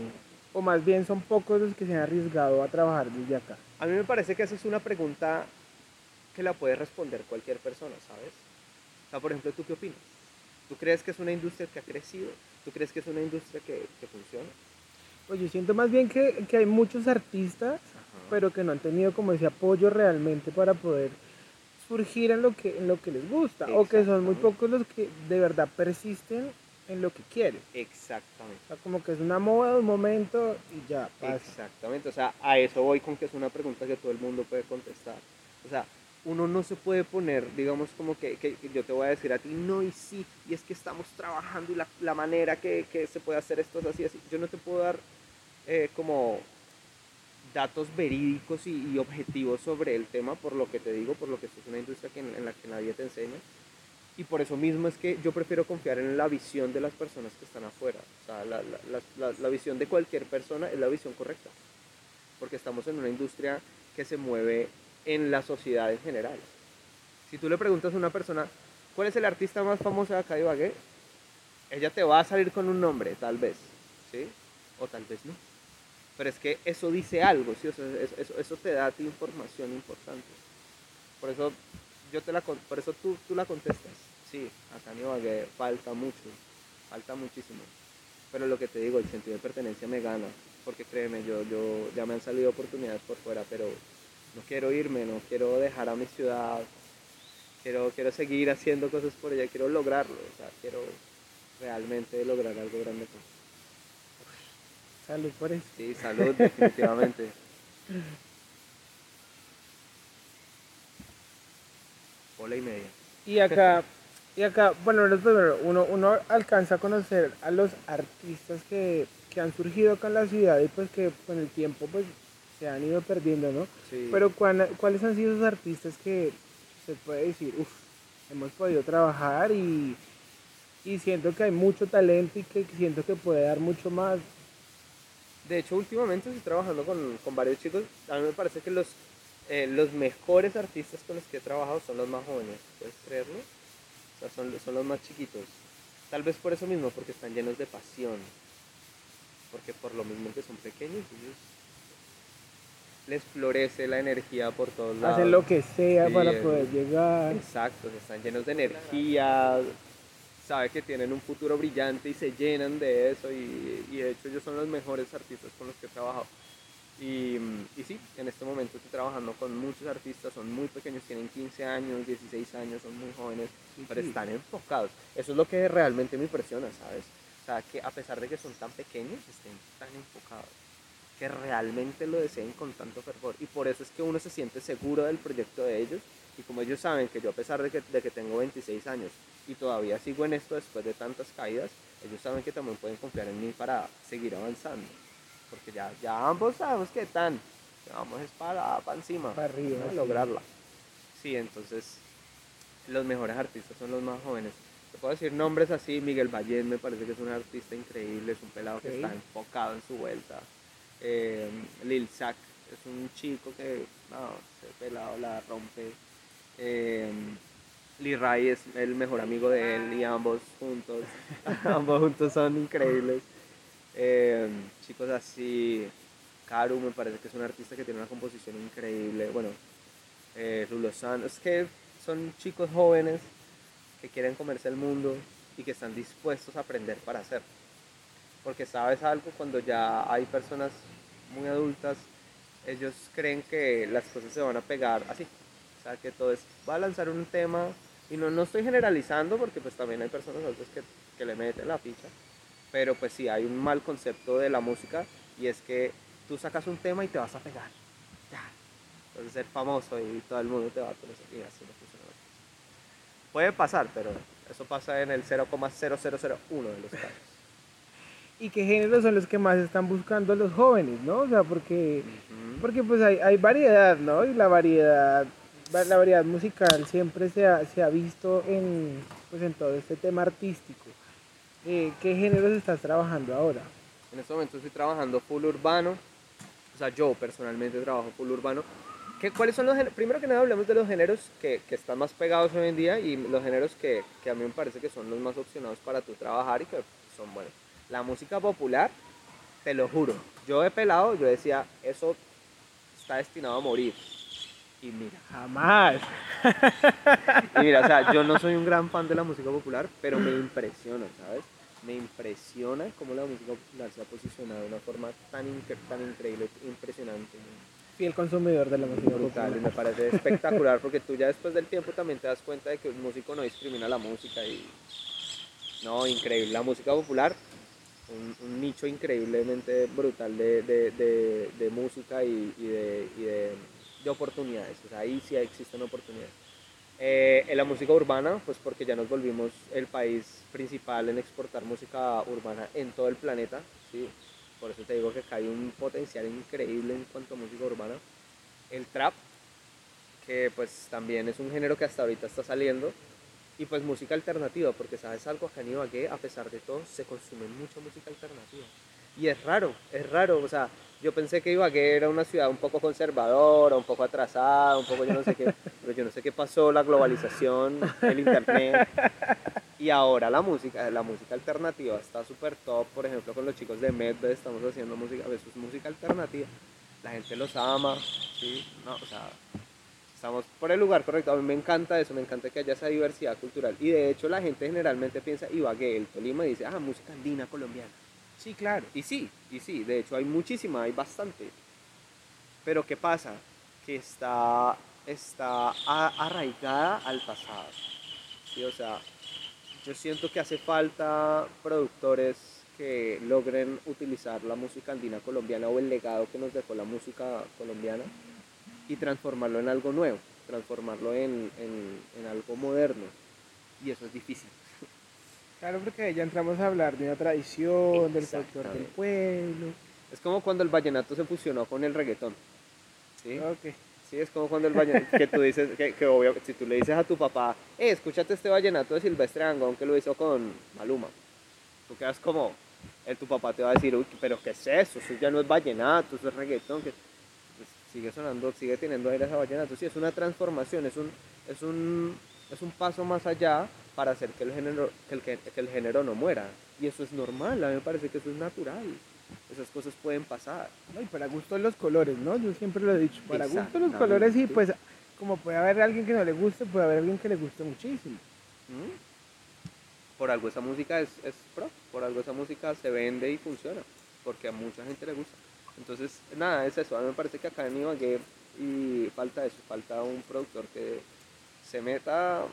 o más bien son pocos los que se han arriesgado a trabajar desde acá? A mí me parece que esa es una pregunta que la puede responder cualquier persona, ¿sabes? O sea, por ejemplo, ¿tú qué opinas? ¿Tú crees que es una industria que ha crecido? ¿Tú crees que es una industria que, que funciona? Pues yo siento más bien que, que hay muchos artistas, pero que no han tenido como ese apoyo realmente para poder surgir en lo que, en lo que les gusta, o que son muy pocos los que de verdad persisten en lo que quieren. Exactamente. O sea, como que es una moda, un momento y ya pasa. Exactamente, o sea, a eso voy con que es una pregunta que todo el mundo puede contestar. O sea, uno no se puede poner, digamos, como que, que yo te voy a decir a ti, no y sí, y es que estamos trabajando y la, la manera que, que se puede hacer esto es así, así. Yo no te puedo dar eh, como datos verídicos y, objetivos sobre el tema, por lo que te digo, por lo que esto es una industria que, en, la que nadie te enseña. Y por eso mismo es que yo prefiero confiar en la visión de las personas que están afuera. O sea, la, la- la- la- la visión de cualquier persona es la visión correcta. Porque estamos en una industria que se mueve en la sociedad en general. Si tú le preguntas a una persona, ¿cuál es el artista más famoso de acá de Ibagué? Ella te va a salir con un nombre, tal vez. ¿Sí? O tal vez no. Pero es que eso dice algo, ¿sí? O sea, eso, eso- te da a información importante. Por eso, yo te la, por eso tú, tú la contestas. Sí, acá en Ibagué falta mucho, falta muchísimo. Pero lo que te digo, el sentido de pertenencia me gana. Porque créeme, yo, yo ya me han salido oportunidades por fuera, pero no quiero irme, no quiero dejar a mi ciudad. quiero, quiero seguir haciendo cosas por ella, quiero lograrlo, o sea, quiero realmente lograr algo grande. con- Salud por eso. Sí, salud, definitivamente. Hola y media. Y acá, y acá, bueno, primero, uno, uno alcanza a conocer a los artistas que, que han surgido acá en la ciudad y pues que con el tiempo pues se han ido perdiendo, ¿no? Sí. Pero ¿cuán- ¿cuáles han sido esos artistas que se puede decir, uff, hemos podido trabajar y, y siento que hay mucho talento y que siento que puede dar mucho más? De hecho, últimamente estoy trabajando con, con varios chicos. A mí me parece que los, eh, los mejores artistas con los que he trabajado son los más jóvenes. ¿Puedes creerlo? O sea, son, son los más chiquitos. Tal vez por eso mismo, porque están llenos de pasión. Porque por lo mismo que son pequeños, ellos les florece la energía por todos lados. Hacen lo que sea Sí, para poder llegar. Exacto, están llenos de energía, sabe que tienen un futuro brillante y se llenan de eso y, y de hecho ellos son los mejores artistas con los que he trabajado. Y, y sí, en este momento estoy trabajando con muchos artistas, son muy pequeños, tienen 15 años, 16 años, son muy jóvenes, pero sí. están enfocados. Eso es lo que realmente me impresiona, ¿sabes? O sea, que a pesar de que son tan pequeños, estén tan enfocados que realmente lo deseen con tanto fervor. Y por eso es que uno se siente seguro del proyecto de ellos. Y como ellos saben que yo a pesar de que, de que tengo 26 años y todavía sigo en esto después de tantas caídas, ellos saben que también pueden confiar en mí para seguir avanzando. Porque ya, ya ambos sabemos que tan, vamos es para, para encima, Para arriba, sí. lograrla. Sí, entonces los mejores artistas son los más jóvenes. Te puedo decir nombres así, Miguel Ballén me parece que es un artista increíble, es un pelado que está enfocado en su vuelta. Eh, Lil Sack es un chico que, no, ese pelado la rompe. Eh, Lee Ray es el mejor amigo de él y ambos juntos, [laughs] ambos juntos son increíbles. Eh, chicos así, Karu me parece que es un artista que tiene una composición increíble. Bueno, eh, Rulo San, es que son chicos jóvenes que quieren comerse el mundo y que están dispuestos a aprender para hacerlo. Porque sabes algo, cuando ya hay personas muy adultas, ellos creen que las cosas se van a pegar así. O sea, que todo es, va a lanzar un tema, y no, no estoy generalizando porque pues también hay personas adultas que, que le meten la ficha, pero pues sí, hay un mal concepto de la música y es que tú sacas un tema y te vas a pegar. Ya. A ser famoso y todo el mundo te va a conocer. Y así no funciona. Puede pasar, pero eso pasa en el 0,0001 de los casos. [laughs] ¿Y qué géneros son los que más están buscando los jóvenes, no? O sea, porque, porque pues hay, hay variedad, ¿no? Y la variedad, va- la variedad musical siempre se ha, se ha visto en, pues, en todo este tema artístico. Eh, ¿Qué géneros estás trabajando ahora? En este momento estoy trabajando full urbano. O sea, yo personalmente trabajo full urbano. ¿Qué, ¿Cuáles son los géneros? Primero que nada hablemos de los géneros que, que están más pegados hoy en día y los géneros que, que a mí me parece que son los más opcionados para tu trabajar y que son buenos. La música popular, te lo juro. Yo de pelado, yo decía, eso está destinado a morir. Y mira, Jamás. y mira, o sea, yo no soy un gran fan de la música popular, pero me impresiona, ¿sabes? Me impresiona cómo la música popular se ha posicionado de una forma tan, incre- tan increíble, impresionante, Fiel consumidor de la música brutal, y popular. me parece espectacular, porque tú ya después del tiempo también te das cuenta de que un músico no discrimina la música y... No, increíble, la música popular, un, un nicho increíblemente brutal de, de- de- de música y, y de, y de- de oportunidades, o sea, ahí sí existen oportunidades. Eh, en la música urbana, pues porque ya nos volvimos el país principal en exportar música urbana en todo el planeta, ¿sí? Por eso te digo que acá hay un potencial increíble en cuanto a música urbana. El trap, que pues también es un género que hasta ahorita está saliendo. Y pues música alternativa, porque sabes algo, acá en a pesar de todo, se consume mucha música alternativa. Y es raro, es raro, o sea, yo pensé que Ibagué era una ciudad un poco conservadora, un poco atrasada, un poco yo no sé qué, [laughs] pero yo no sé qué pasó, la globalización, el internet. Y ahora la música, la música alternativa está súper top, por ejemplo, con los chicos de Medbed estamos haciendo música, eso es música alternativa. La gente los ama, ¿sí? No, o sea, estamos por el lugar correcto. A mí me encanta eso, me encanta que haya esa diversidad cultural. Y de hecho la gente generalmente piensa Ibagué, el Tolima, y dice, ah, música andina colombiana. Sí, claro. Y sí, y sí, de hecho hay muchísima, hay bastante. Pero ¿qué pasa? Que está está arraigada al pasado. ¿sí? O sea, yo siento que hace falta productores que logren utilizar la música andina colombiana o el legado que nos dejó la música colombiana y transformarlo en algo nuevo, transformarlo en, en- en algo moderno. Y eso es difícil. Claro, porque ya entramos a hablar de una tradición, del folclore del pueblo. Es como cuando el vallenato se fusionó con el reggaetón. ¿sí? Ok. Sí, es como cuando el vallenato, que tú dices, que, que obvio, si tú le dices a tu papá, eh, escúchate este vallenato de Silvestre Dangond que lo hizo con Maluma. Tú quedas como, eh, tu papá te va a decir, uy, pero ¿qué es eso? Eso ya no es vallenato, eso es reggaetón. Que, pues, sigue sonando, sigue teniendo aires a vallenato. Sí, es una transformación, es un, es un, es un paso más allá para hacer que el género, que el, que el género no muera. Y eso es normal, a mí me parece que eso es natural. Esas cosas pueden pasar. No, y para gusto los colores, ¿no? Yo siempre lo he dicho, para gusto los colores y pues como puede haber alguien que no le guste, puede haber alguien que le guste muchísimo. ¿Mm? Por algo esa música es, es pro, por algo esa música se vende y funciona, porque a mucha gente le gusta. Entonces, nada, es eso. A mí me parece que acá en Ibagué y falta eso, falta un productor que se meta,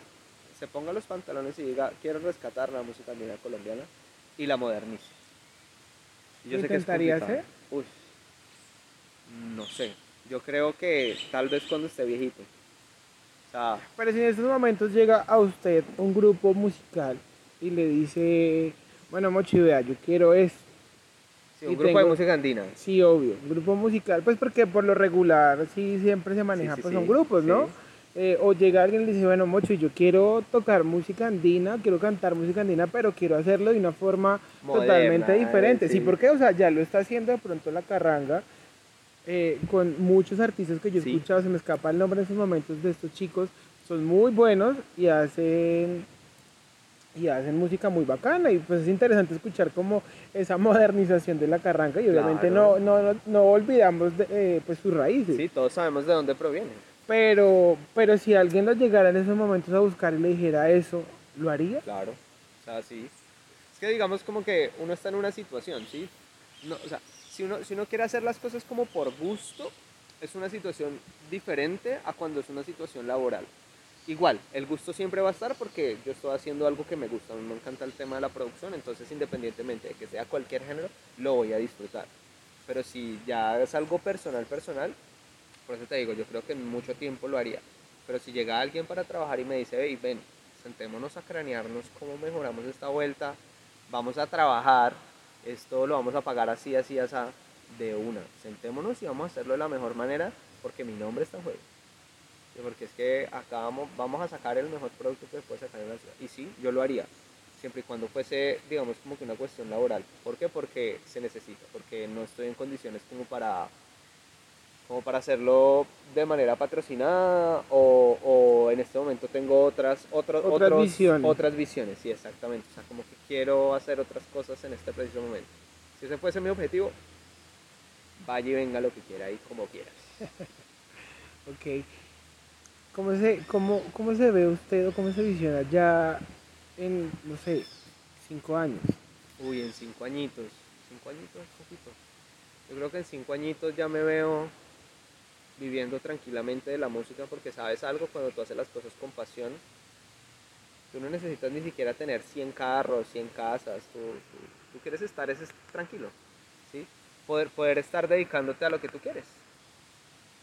se ponga los pantalones y diga, quiero rescatar la música andina colombiana y la modernice. Y ¿Lo intentaría complicado. Uy, no sé. Yo creo que tal vez cuando esté viejito. O sea, Pero si en estos momentos llega a usted un grupo musical y le dice, bueno, Mochi, vea, yo quiero esto. sí, Y un grupo de música andina. Sí, obvio, un grupo musical, pues porque por lo regular sí siempre se maneja, sí, pues son grupos, ¿no? Eh, o llega alguien y le dice, bueno, Mocho, yo quiero tocar música andina, quiero cantar música andina, pero quiero hacerlo de una forma Moderna, totalmente diferente. sí. Sí, porque, o sea, ya lo está haciendo de pronto la carranga, eh, con muchos artistas que yo he Sí. escuchado, se me escapa el nombre en estos momentos de estos chicos, son muy buenos y hacen y hacen música muy bacana y pues es interesante escuchar como esa [laughs] modernización de la carranga y obviamente Claro. no, no, no, no olvidamos de, eh, pues sus raíces. Sí, todos sabemos de dónde proviene. Pero, pero si alguien lo llegara en esos momentos a buscar y le dijera eso, ¿lo haría? Claro. O sea, sí. Es que digamos como que uno está en una situación, ¿sí? No, o sea, si uno, si uno quiere hacer las cosas como por gusto, es una situación diferente a cuando es una situación laboral. Igual, el gusto siempre va a estar porque yo estoy haciendo algo que me gusta. A mí me encanta el tema de la producción, entonces independientemente de que sea cualquier género, lo voy a disfrutar. Pero si ya es algo personal, personal, por eso te digo, yo creo que en mucho tiempo lo haría. Pero si llega alguien para trabajar y me dice, hey, ven, sentémonos a cranearnos cómo mejoramos esta vuelta, vamos a trabajar, esto lo vamos a pagar así, así, así, de una. Sentémonos y vamos a hacerlo de la mejor manera porque mi nombre está en juego. Porque es que acá vamos, vamos a sacar el mejor producto que puede sacar en la ciudad. Y sí, yo lo haría, siempre y cuando fuese, digamos, como que una cuestión laboral. ¿Por qué? Porque se necesita, porque no estoy en condiciones como para como para hacerlo de manera patrocinada o, o en este momento tengo otras Otras otros- visiones. otras visiones sí exactamente o sea como que quiero hacer otras cosas en este preciso momento si ese fuese mi objetivo vaya y venga lo que quiera y como quieras [laughs] Ok. ¿Cómo se, cómo, ¿Cómo se ve usted o cómo se visiona ya en, no sé, cinco años? uy en cinco añitos cinco añitos poquito yo creo que en cinco añitos ya me veo viviendo tranquilamente de la música porque sabes algo cuando tú haces las cosas con pasión tú no necesitas ni siquiera tener 100 carros, 100 casas, tú, quieres estar es, tranquilo, ¿sí? Poder, poder estar dedicándote a lo que tú quieres,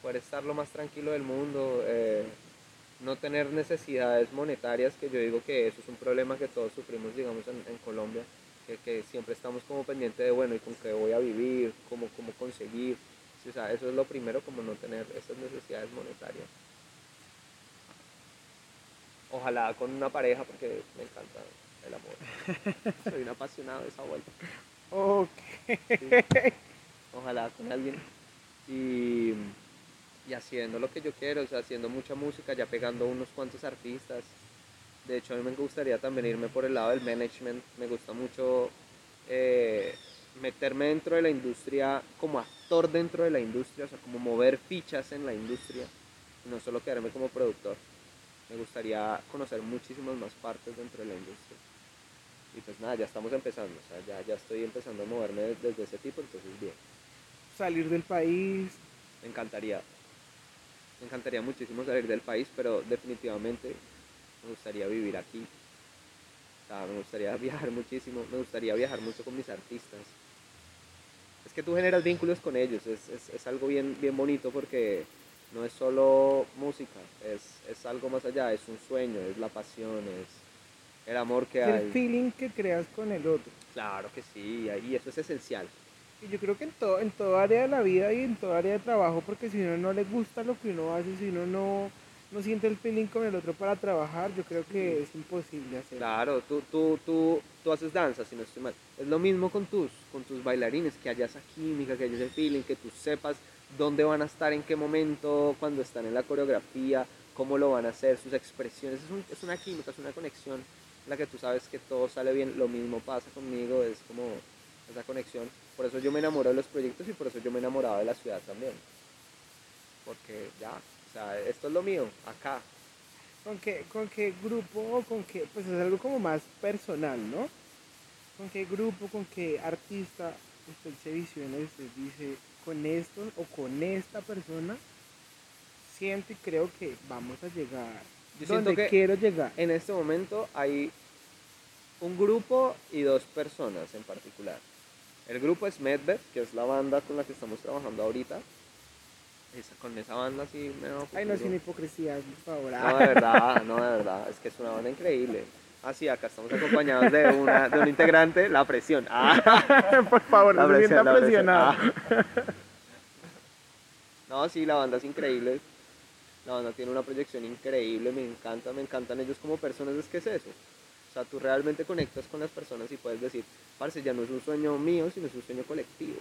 poder estar lo más tranquilo del mundo, eh, no tener necesidades monetarias, que yo digo que eso es un problema que todos sufrimos, digamos, en, Colombia, que, que siempre estamos como pendientes de, bueno, ¿y con qué voy a vivir? ¿Cómo, cómo conseguir? Sí, o sea, eso es lo primero, como no tener esas necesidades monetarias. Ojalá con una pareja porque me encanta el amor. [laughs] Soy un apasionado de esa vuelta. Ok. Sí. Ojalá con alguien. Y, y haciendo lo que yo quiero, o sea, haciendo mucha música, ya pegando unos cuantos artistas. De hecho, a mí me gustaría también irme por el lado del management. Me gusta mucho eh, meterme dentro de la industria como actor dentro de la industria, o sea, como mover fichas en la industria, no solo quedarme como productor. Me gustaría conocer muchísimas más partes dentro de la industria. Y pues nada, ya estamos empezando, o sea, ya, ya estoy empezando a moverme des- desde ese tipo, entonces bien, Salir del país. me encantaría. Me encantaría muchísimo salir del país, pero definitivamente me gustaría vivir aquí. O sea, me gustaría [laughs] viajar muchísimo, me gustaría viajar mucho con mis artistas. Es que tú generas vínculos con ellos, es, es, es algo bien, bien bonito porque no es solo música, es, es algo más allá, es un sueño, es la pasión, es el amor que hay. el feeling que creas con el otro. Claro que sí, y eso es esencial. Y yo creo que en todo, en todo área de la vida y en toda área de trabajo, porque si uno no le gusta lo que uno hace, si uno no, no siente el feeling con el otro para trabajar, yo creo que es imposible hacerlo. Claro, tú, tú, tú, tú haces danza, si no estoy mal. Es lo mismo con tus, con tus bailarines, que haya esa química, que haya ese feeling, que tú sepas dónde van a estar, en qué momento, cuando están en la coreografía, cómo lo van a hacer, sus expresiones. Es, un- es una química, es una conexión en la que tú sabes que todo sale bien. Lo mismo pasa conmigo, es como esa conexión. Por eso yo me enamoro de los proyectos y por eso yo me enamoraba de la ciudad también. Porque ya, sea, esto es lo mío, acá. ¿Con qué, ¿Con qué grupo o con qué? Pues es algo como más personal, ¿no? ¿Con qué grupo, con qué artista usted se visiona y usted dice, con esto o con esta persona, siento y creo que vamos a llegar Yo donde que- quiero llegar? En este momento hay un grupo y dos personas en particular. El grupo es Medved, que es la banda con la que estamos trabajando ahorita. Esa- con esa banda sí me da Ay, no, sin hipocresía, por favor. No, de verdad, no, de verdad. Es que es una banda increíble. Ah, sí, acá estamos acompañados de, una, de un integrante, La Presión. Ah, [laughs] por favor, La no se sienta presión, la presión. presionado. Ah. No, sí, la banda es increíble. La banda tiene una proyección increíble, me encanta, me encantan ellos como personas, es que es eso. O sea, tú realmente conectas con las personas y puedes decir, parce, ya no es un sueño mío, sino es un sueño colectivo.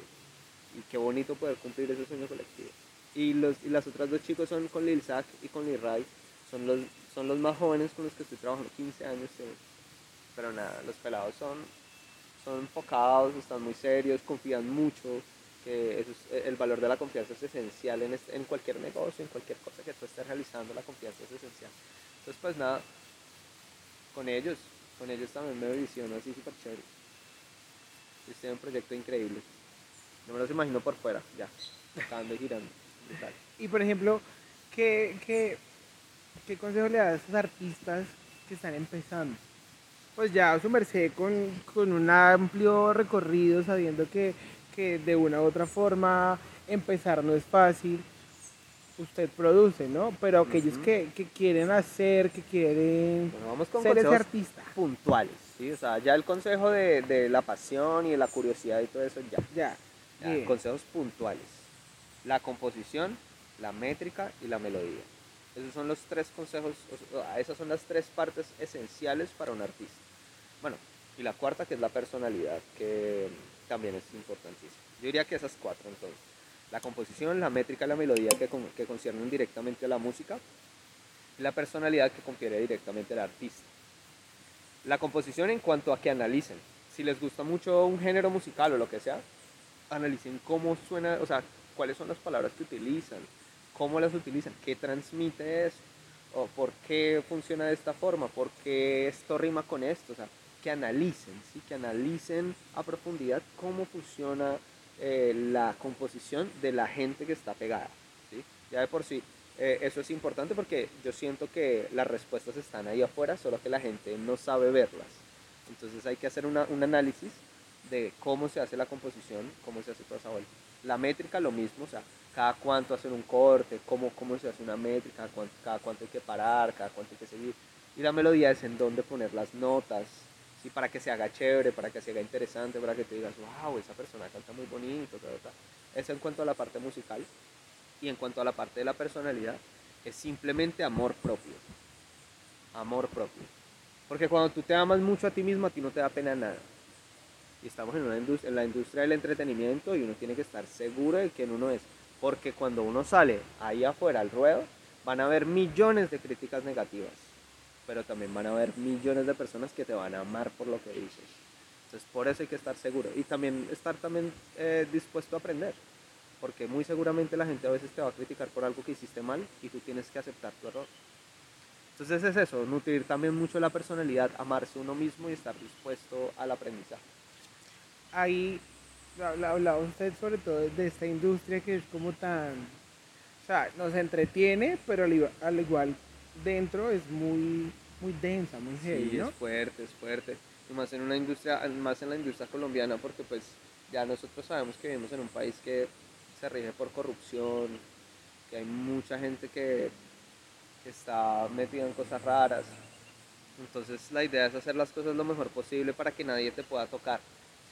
Y qué bonito poder cumplir ese sueño colectivo. Y, los, y las otras dos chicos son con Lil Zach y con Lil Ray. Son los, son los más jóvenes con los que estoy trabajando, 15 años. Pero nada, los pelados son, son enfocados, están muy serios, confían mucho, que eso es- el valor de la confianza es esencial en, este- en cualquier negocio, en cualquier cosa que tú estés realizando, la confianza es esencial. Entonces, pues nada, con ellos, con ellos también me visiono así súper chévere. Ellos tienen un proyecto increíble. No me los imagino por fuera, ya, tocando y girando. Y por ejemplo, ¿qué, qué, qué consejo le da a esos artistas que están empezando? Pues ya su merced con, con un amplio recorrido, sabiendo que, que de una u otra forma empezar no es fácil. Usted produce, ¿no? Pero aquellos que, que quieren hacer, que quieren Bueno, vamos con ser ese artista. puntuales, ¿sí? O sea, ya el consejo de, de la pasión y de la curiosidad y todo eso, ya. Ya. Consejos puntuales. La composición, la métrica y la melodía. Esos son los tres consejos, sea, esas son las tres partes esenciales para un artista. Bueno, y la cuarta que es la personalidad, que también es importantísima. Yo diría que esas cuatro entonces. La composición, la métrica la melodía que, que conciernen directamente a la música. Y la personalidad que confiere directamente al artista. La composición en cuanto a que analicen. Si les gusta mucho un género musical o lo que sea, analicen cómo suena, o sea, cuáles son las palabras que utilizan, cómo las utilizan, qué transmite eso, o por qué funciona de esta forma, por qué esto rima con esto, o sea, que analicen, ¿sí? que analicen a profundidad cómo funciona eh, la composición de la gente que está pegada. ¿sí? Ya de por sí, eh, eso es importante porque yo siento que las respuestas están ahí afuera, solo que la gente no sabe verlas. Entonces hay que hacer un análisis de cómo se hace la composición, cómo se hace toda esa vuelta. La métrica lo mismo, o sea, cada cuánto hacer un corte, cómo, cómo se hace una métrica, cada cuánto, cada cuánto hay que parar, cada cuánto hay que seguir. Y la melodía es en dónde poner las notas, ¿sí? para que se haga chévere, para que se haga interesante, para que te digas, wow, esa persona canta muy bonito, ta, ta, ta". Eso en cuanto a la parte musical. Y en cuanto a la parte de la personalidad, es simplemente amor propio. Amor propio. Porque cuando tú te amas mucho a ti mismo, a ti no te da pena nada. Y estamos en, una indus- en la industria del entretenimiento y uno tiene que estar seguro de quién uno es. Porque cuando uno sale ahí afuera al ruedo, van a haber millones de críticas negativas. Pero también van a haber millones de personas que te van a amar por lo que dices. Entonces por eso hay que estar seguro. Y también estar también eh, dispuesto a aprender. Porque muy seguramente la gente a veces te va a criticar por algo que hiciste mal y tú tienes que aceptar tu error. Entonces es eso, nutrir también mucho la personalidad, amarse uno mismo y estar dispuesto al aprendizaje. Ahí habla- hablaba usted sobre todo de esta industria que es como tan O sea, nos entretiene, pero al igu- al igual dentro es muy, muy densa, muy heavy, Sí, ¿no? es fuerte, es fuerte. Y más en una industria, más en la industria colombiana, porque pues ya nosotros sabemos que vivimos en un país que se rige por corrupción, que hay mucha gente que, que está metida en cosas raras. Entonces la idea es hacer las cosas lo mejor posible para que nadie te pueda tocar,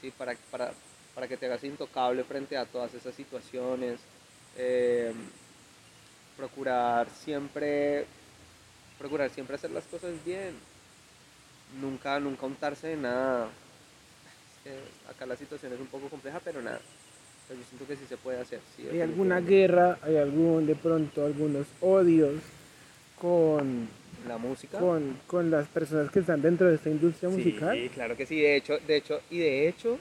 ¿sí? para, para, para que te hagas intocable frente a todas esas situaciones. Eh, procurar siempre procurar siempre hacer las cosas bien nunca nunca untarse de nada Es que acá la situación es un poco compleja pero nada pero yo siento que sí se puede hacer sí, ¿Hay alguna guerra, hay algún, de pronto, algunos odios con, la música con, con las personas que están dentro de esta industria musical? Sí, claro que sí. De hecho, de hecho, y de hecho,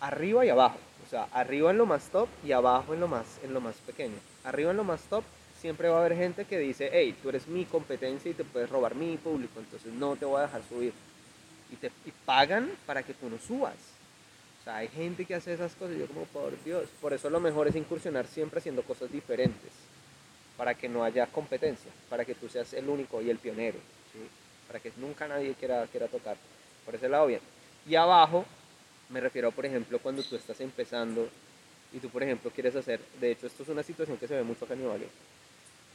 arriba y abajo. O sea, arriba en lo más top y abajo en lo más, en lo más pequeño. Arriba en lo más top siempre va a haber gente que dice, hey, tú eres mi competencia y te puedes robar mi público, entonces no te voy a dejar subir. Y te y pagan para que tú no subas. O sea, hay gente que hace esas cosas y yo como, por Dios. Por eso lo mejor es incursionar siempre haciendo cosas diferentes. Para que no haya competencia. Para que tú seas el único y el pionero. ¿sí? Para que nunca nadie quiera, quiera tocar. Por ese lado, bien. Y abajo, me refiero, por ejemplo, cuando tú estás empezando y tú, por ejemplo, quieres hacer, de hecho, esto es una situación que se ve mucho acá en Ibagué.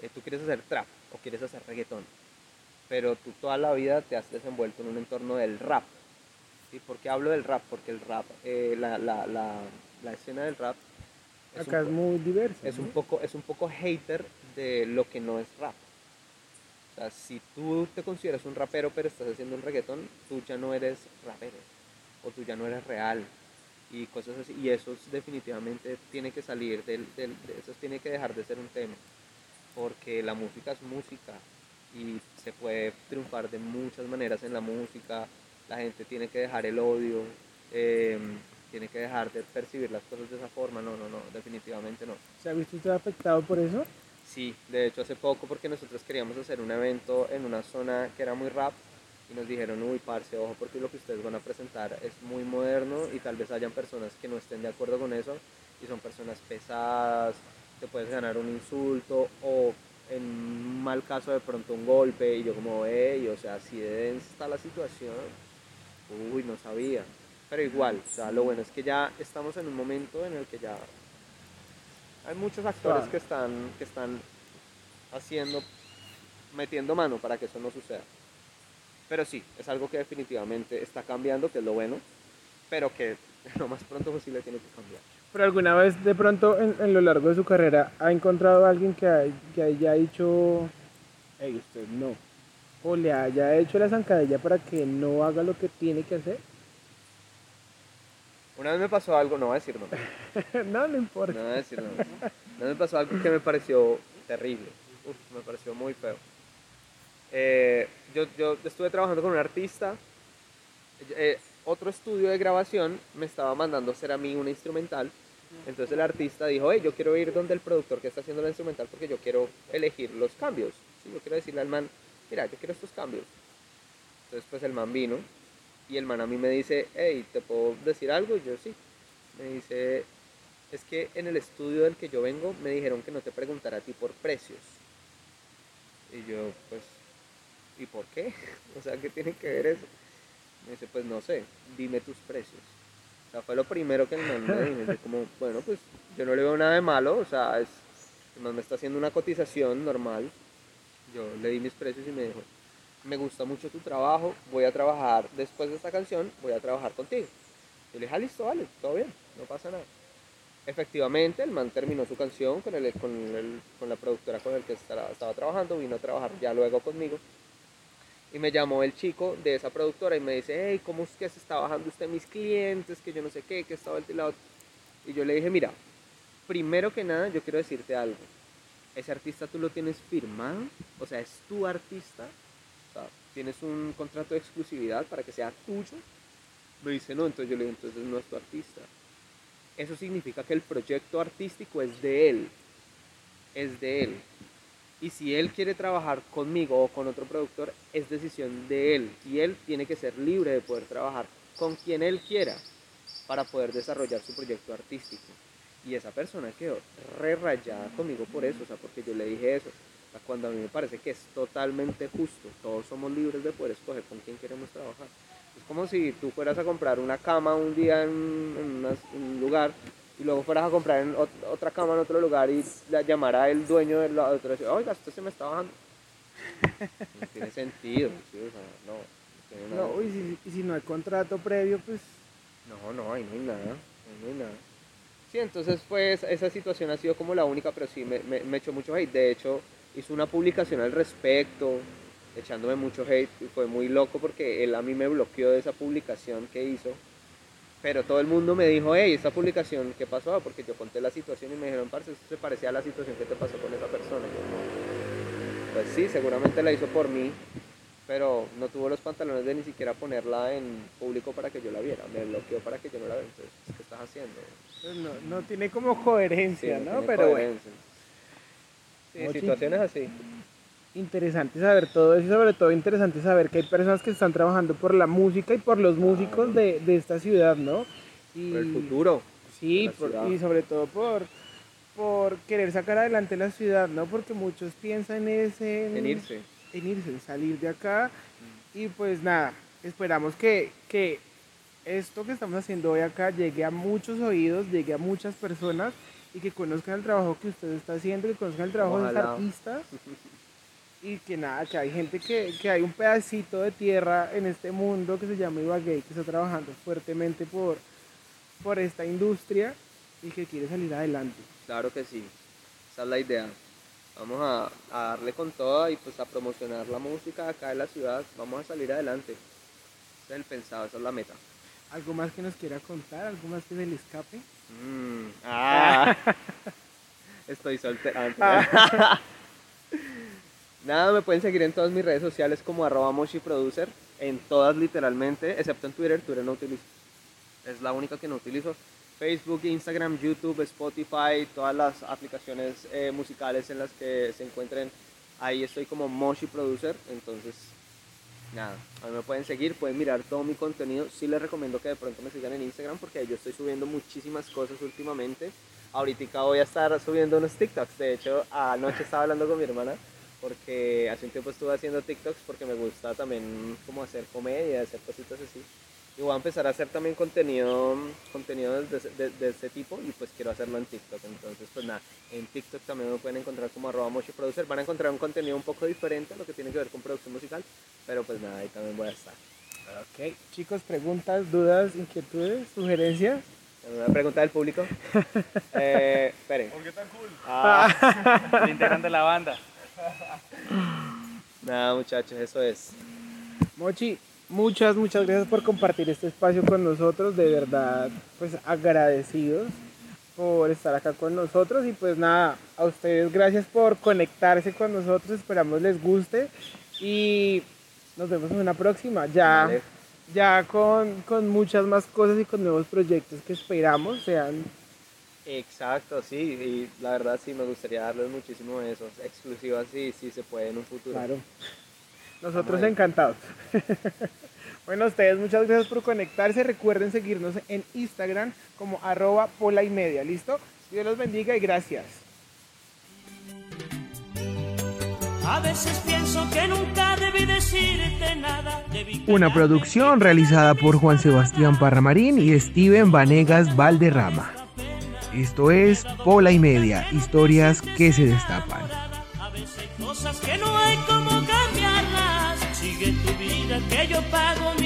Eh, tú quieres hacer trap o quieres hacer reggaetón, pero tú toda la vida te has desenvuelto en un entorno del rap. ¿sí? ¿Por qué hablo del rap? Porque el rap, eh, la, la, la, la escena del rap es Acá un es muy diversa. es ¿no? un poco es un poco hater de lo que no es rap. O sea, si tú te consideras un rapero pero estás haciendo un reggaetón, tú ya no eres rapero o tú ya no eres real y cosas así. Y eso es- definitivamente tiene que salir del, del- de eso tiene que dejar de ser un tema porque la música es música y se puede triunfar de muchas maneras en la música. La gente tiene que dejar el odio, eh, tiene que dejar de percibir las cosas de esa forma. No, no, no, definitivamente no. ¿Se ha visto usted afectado por eso? Sí, de hecho hace poco porque nosotros queríamos hacer un evento en una zona que era muy rap y nos dijeron, uy, parce, ojo porque lo que ustedes van a presentar es muy moderno y tal vez hayan personas que no estén de acuerdo con eso y son personas pesadas, te puedes ganar un insulto o en mal caso de pronto un golpe y yo como, hey, o sea, si de densa está la situación, uy, no sabía. Pero igual, o sea, lo bueno es que ya estamos en un momento en el que ya hay muchos actores Suave. que están, que están haciendo, metiendo mano para que eso no suceda. Pero sí, es algo que definitivamente está cambiando, que es lo bueno, pero que [laughs] lo más pronto posible tiene que cambiar. ¿Pero alguna vez de pronto en, en lo largo de su carrera ha encontrado a alguien que, que haya dicho, hey, usted no? O le haya hecho la zancadilla para que no haga lo que tiene que hacer? Una vez me pasó algo, no voy a decir nombre, [laughs] no, no importa. no voy a decir nombre. Una vez me pasó algo que me pareció terrible, Uf, me pareció muy feo. Eh, yo, yo estuve trabajando con un artista, eh, otro estudio de grabación me estaba mandando hacer a mí una instrumental. Entonces el artista dijo, hey, yo quiero ir donde el productor que está haciendo la instrumental porque yo quiero elegir los cambios. ¿sí? Yo quiero decirle al man, mira, yo quiero estos cambios. Entonces pues el man vino y el man a mí me dice, hey, ¿te puedo decir algo? Y yo sí. Me dice, es que en el estudio del que yo vengo me dijeron que no te preguntara a ti por precios. Y yo, pues, ¿y por qué? [laughs] O sea, ¿qué tiene que ver eso? Me dice, pues no sé, dime tus precios. O sea, fue lo primero que el man me dijo. Yo como, [laughs] bueno, pues yo no le veo nada de malo, o sea, es, el man me está haciendo una cotización normal. Yo le di mis precios y me dijo, me gusta mucho tu trabajo, voy a trabajar después de esta canción, voy a trabajar contigo. Yo le dije, ah, listo, vale, todo bien, no pasa nada. Efectivamente, el man terminó su canción con, el, con, el- con la productora con el que estaba, trabajando, vino a trabajar ya luego conmigo. Y me llamó el chico de esa productora y me dice, hey, ¿cómo es que se está bajando usted mis clientes? Que yo no sé qué, que estaba el lado. Y yo le dije, mira, primero que nada, yo quiero decirte algo. Ese artista tú lo tienes firmado, o sea, es tu artista, tienes un contrato de exclusividad para que sea tuyo. Me dice, no, entonces yo le digo, entonces no es tu artista. Eso significa que el proyecto artístico es de él, es de él. Y si él quiere trabajar conmigo o con otro productor, es decisión de él. Y él tiene que ser libre de poder trabajar con quien él quiera para poder desarrollar su proyecto artístico. Y esa persona quedó re rayada conmigo por eso, o sea, porque yo le dije eso. Cuando a mí me parece que es totalmente justo, todos somos libres de poder escoger con quién queremos trabajar. Es como si tú fueras a comprar una cama un día en, en una- en un lugar y luego fueras a comprar en ot- otra cama en otro lugar y la llamara el dueño del la otro y decir, oiga, esto se me está bajando. [laughs] No tiene sentido, ¿sí? o sea, no. no tiene nada. No, y si, y si no hay contrato previo, pues No, no, ahí no hay nada, ahí no hay nada. Sí, entonces pues esa situación ha sido como la única, pero sí me, me, me echó mucho hate. De hecho, hizo una publicación al respecto, echándome mucho hate, y fue muy loco porque él a mí me bloqueó de esa publicación que hizo. Pero todo el mundo me dijo, hey, esta publicación, ¿qué pasó? Porque yo conté la situación y me dijeron, parce, esto se parecía a la situación que te pasó con esa persona. Pues sí, seguramente la hizo por mí, pero no tuvo los pantalones de ni siquiera ponerla en público para que yo la viera. Me bloqueó para que yo no la viera. Entonces, ¿qué estás haciendo? pues, no, no tiene como coherencia, Sí, ¿no? tiene Pero bueno. Sí, Mochi. situaciones así. interesante saber todo eso y sobre todo interesante saber que hay personas que están trabajando por la música y por los músicos de, de esta ciudad, ¿no? Y, Por el futuro. Sí, por- y sobre todo por, por querer sacar adelante la ciudad, ¿no? Porque muchos piensan es en, En irse. en irse, en salir de acá. Y pues nada, esperamos que, que esto que estamos haciendo hoy acá llegue a muchos oídos, llegue a muchas personas y que conozcan el trabajo que usted está haciendo, que conozcan el trabajo de los artistas. [laughs] Y que nada, que hay gente que, que hay un pedacito de tierra en este mundo que se llama Ibagué, que está trabajando fuertemente por, por esta industria y que quiere salir adelante. Claro que sí. Esa es la idea. Vamos a, a darle con toda y pues a promocionar la música acá en la ciudad. Vamos a salir adelante. Ese es el pensado, esa es la meta. ¿Algo más que nos quiera contar? ¿Algo más que se le escape? Mm, ah. [laughs] Estoy soltero. [laughs] Nada, me pueden seguir en todas mis redes sociales como arroba moshiproducer. En todas literalmente, excepto en Twitter. Twitter no utilizo. Es la única que no utilizo. Facebook, Instagram, YouTube, Spotify, todas las aplicaciones eh, musicales en las que se encuentren. Ahí estoy como Moshi Producer. Entonces, nada, a mí me pueden seguir, pueden mirar todo mi contenido. Sí les recomiendo que de pronto me sigan en Instagram porque yo estoy subiendo muchísimas cosas últimamente. Ahorita voy a estar subiendo unos TikToks. De hecho, anoche estaba hablando con mi hermana porque hace un tiempo estuve haciendo TikToks porque me gusta también como hacer comedia, hacer cositas así. Y voy a empezar a hacer también contenido, contenido de, de, de este tipo y pues quiero hacerlo en TikTok. Entonces, pues nada, en TikTok también me pueden encontrar como arroba. Van a encontrar un contenido un poco diferente a lo que tiene que ver con producción musical, pero pues nada, ahí también voy a estar. Ok, chicos, preguntas, dudas, inquietudes, sugerencias. ¿Una pregunta del público? [laughs] eh, esperen. ¿Por qué tan cool? Ah, El integrante de la banda. [laughs] nada, muchachos, eso es. Mochi, muchas, muchas gracias por compartir este espacio con nosotros. De verdad, pues agradecidos por estar acá con nosotros. Y pues nada, a ustedes gracias por conectarse con nosotros. Esperamos les guste. Y nos vemos en una próxima. Ya, Vale. ya con, con muchas más cosas y con nuevos proyectos que esperamos sean Exacto, sí, y la verdad sí me gustaría darles muchísimo de esos exclusivas, sí, sí se puede en un futuro. Claro. Nosotros Amén. encantados. [laughs] bueno, ustedes muchas gracias por conectarse. Recuerden seguirnos en Instagram como arroba pola y media. ¿Listo? Dios los bendiga y gracias. A veces pienso que nunca debí decirte nada. Debí Una producción realizada por Juan Sebastián Parramarín y Steven Vanegas Valderrama. Esto es Pola y Media, historias que se destapan. A veces hay cosas que no hay como cambiarlas. Sigue tu vida que yo pago.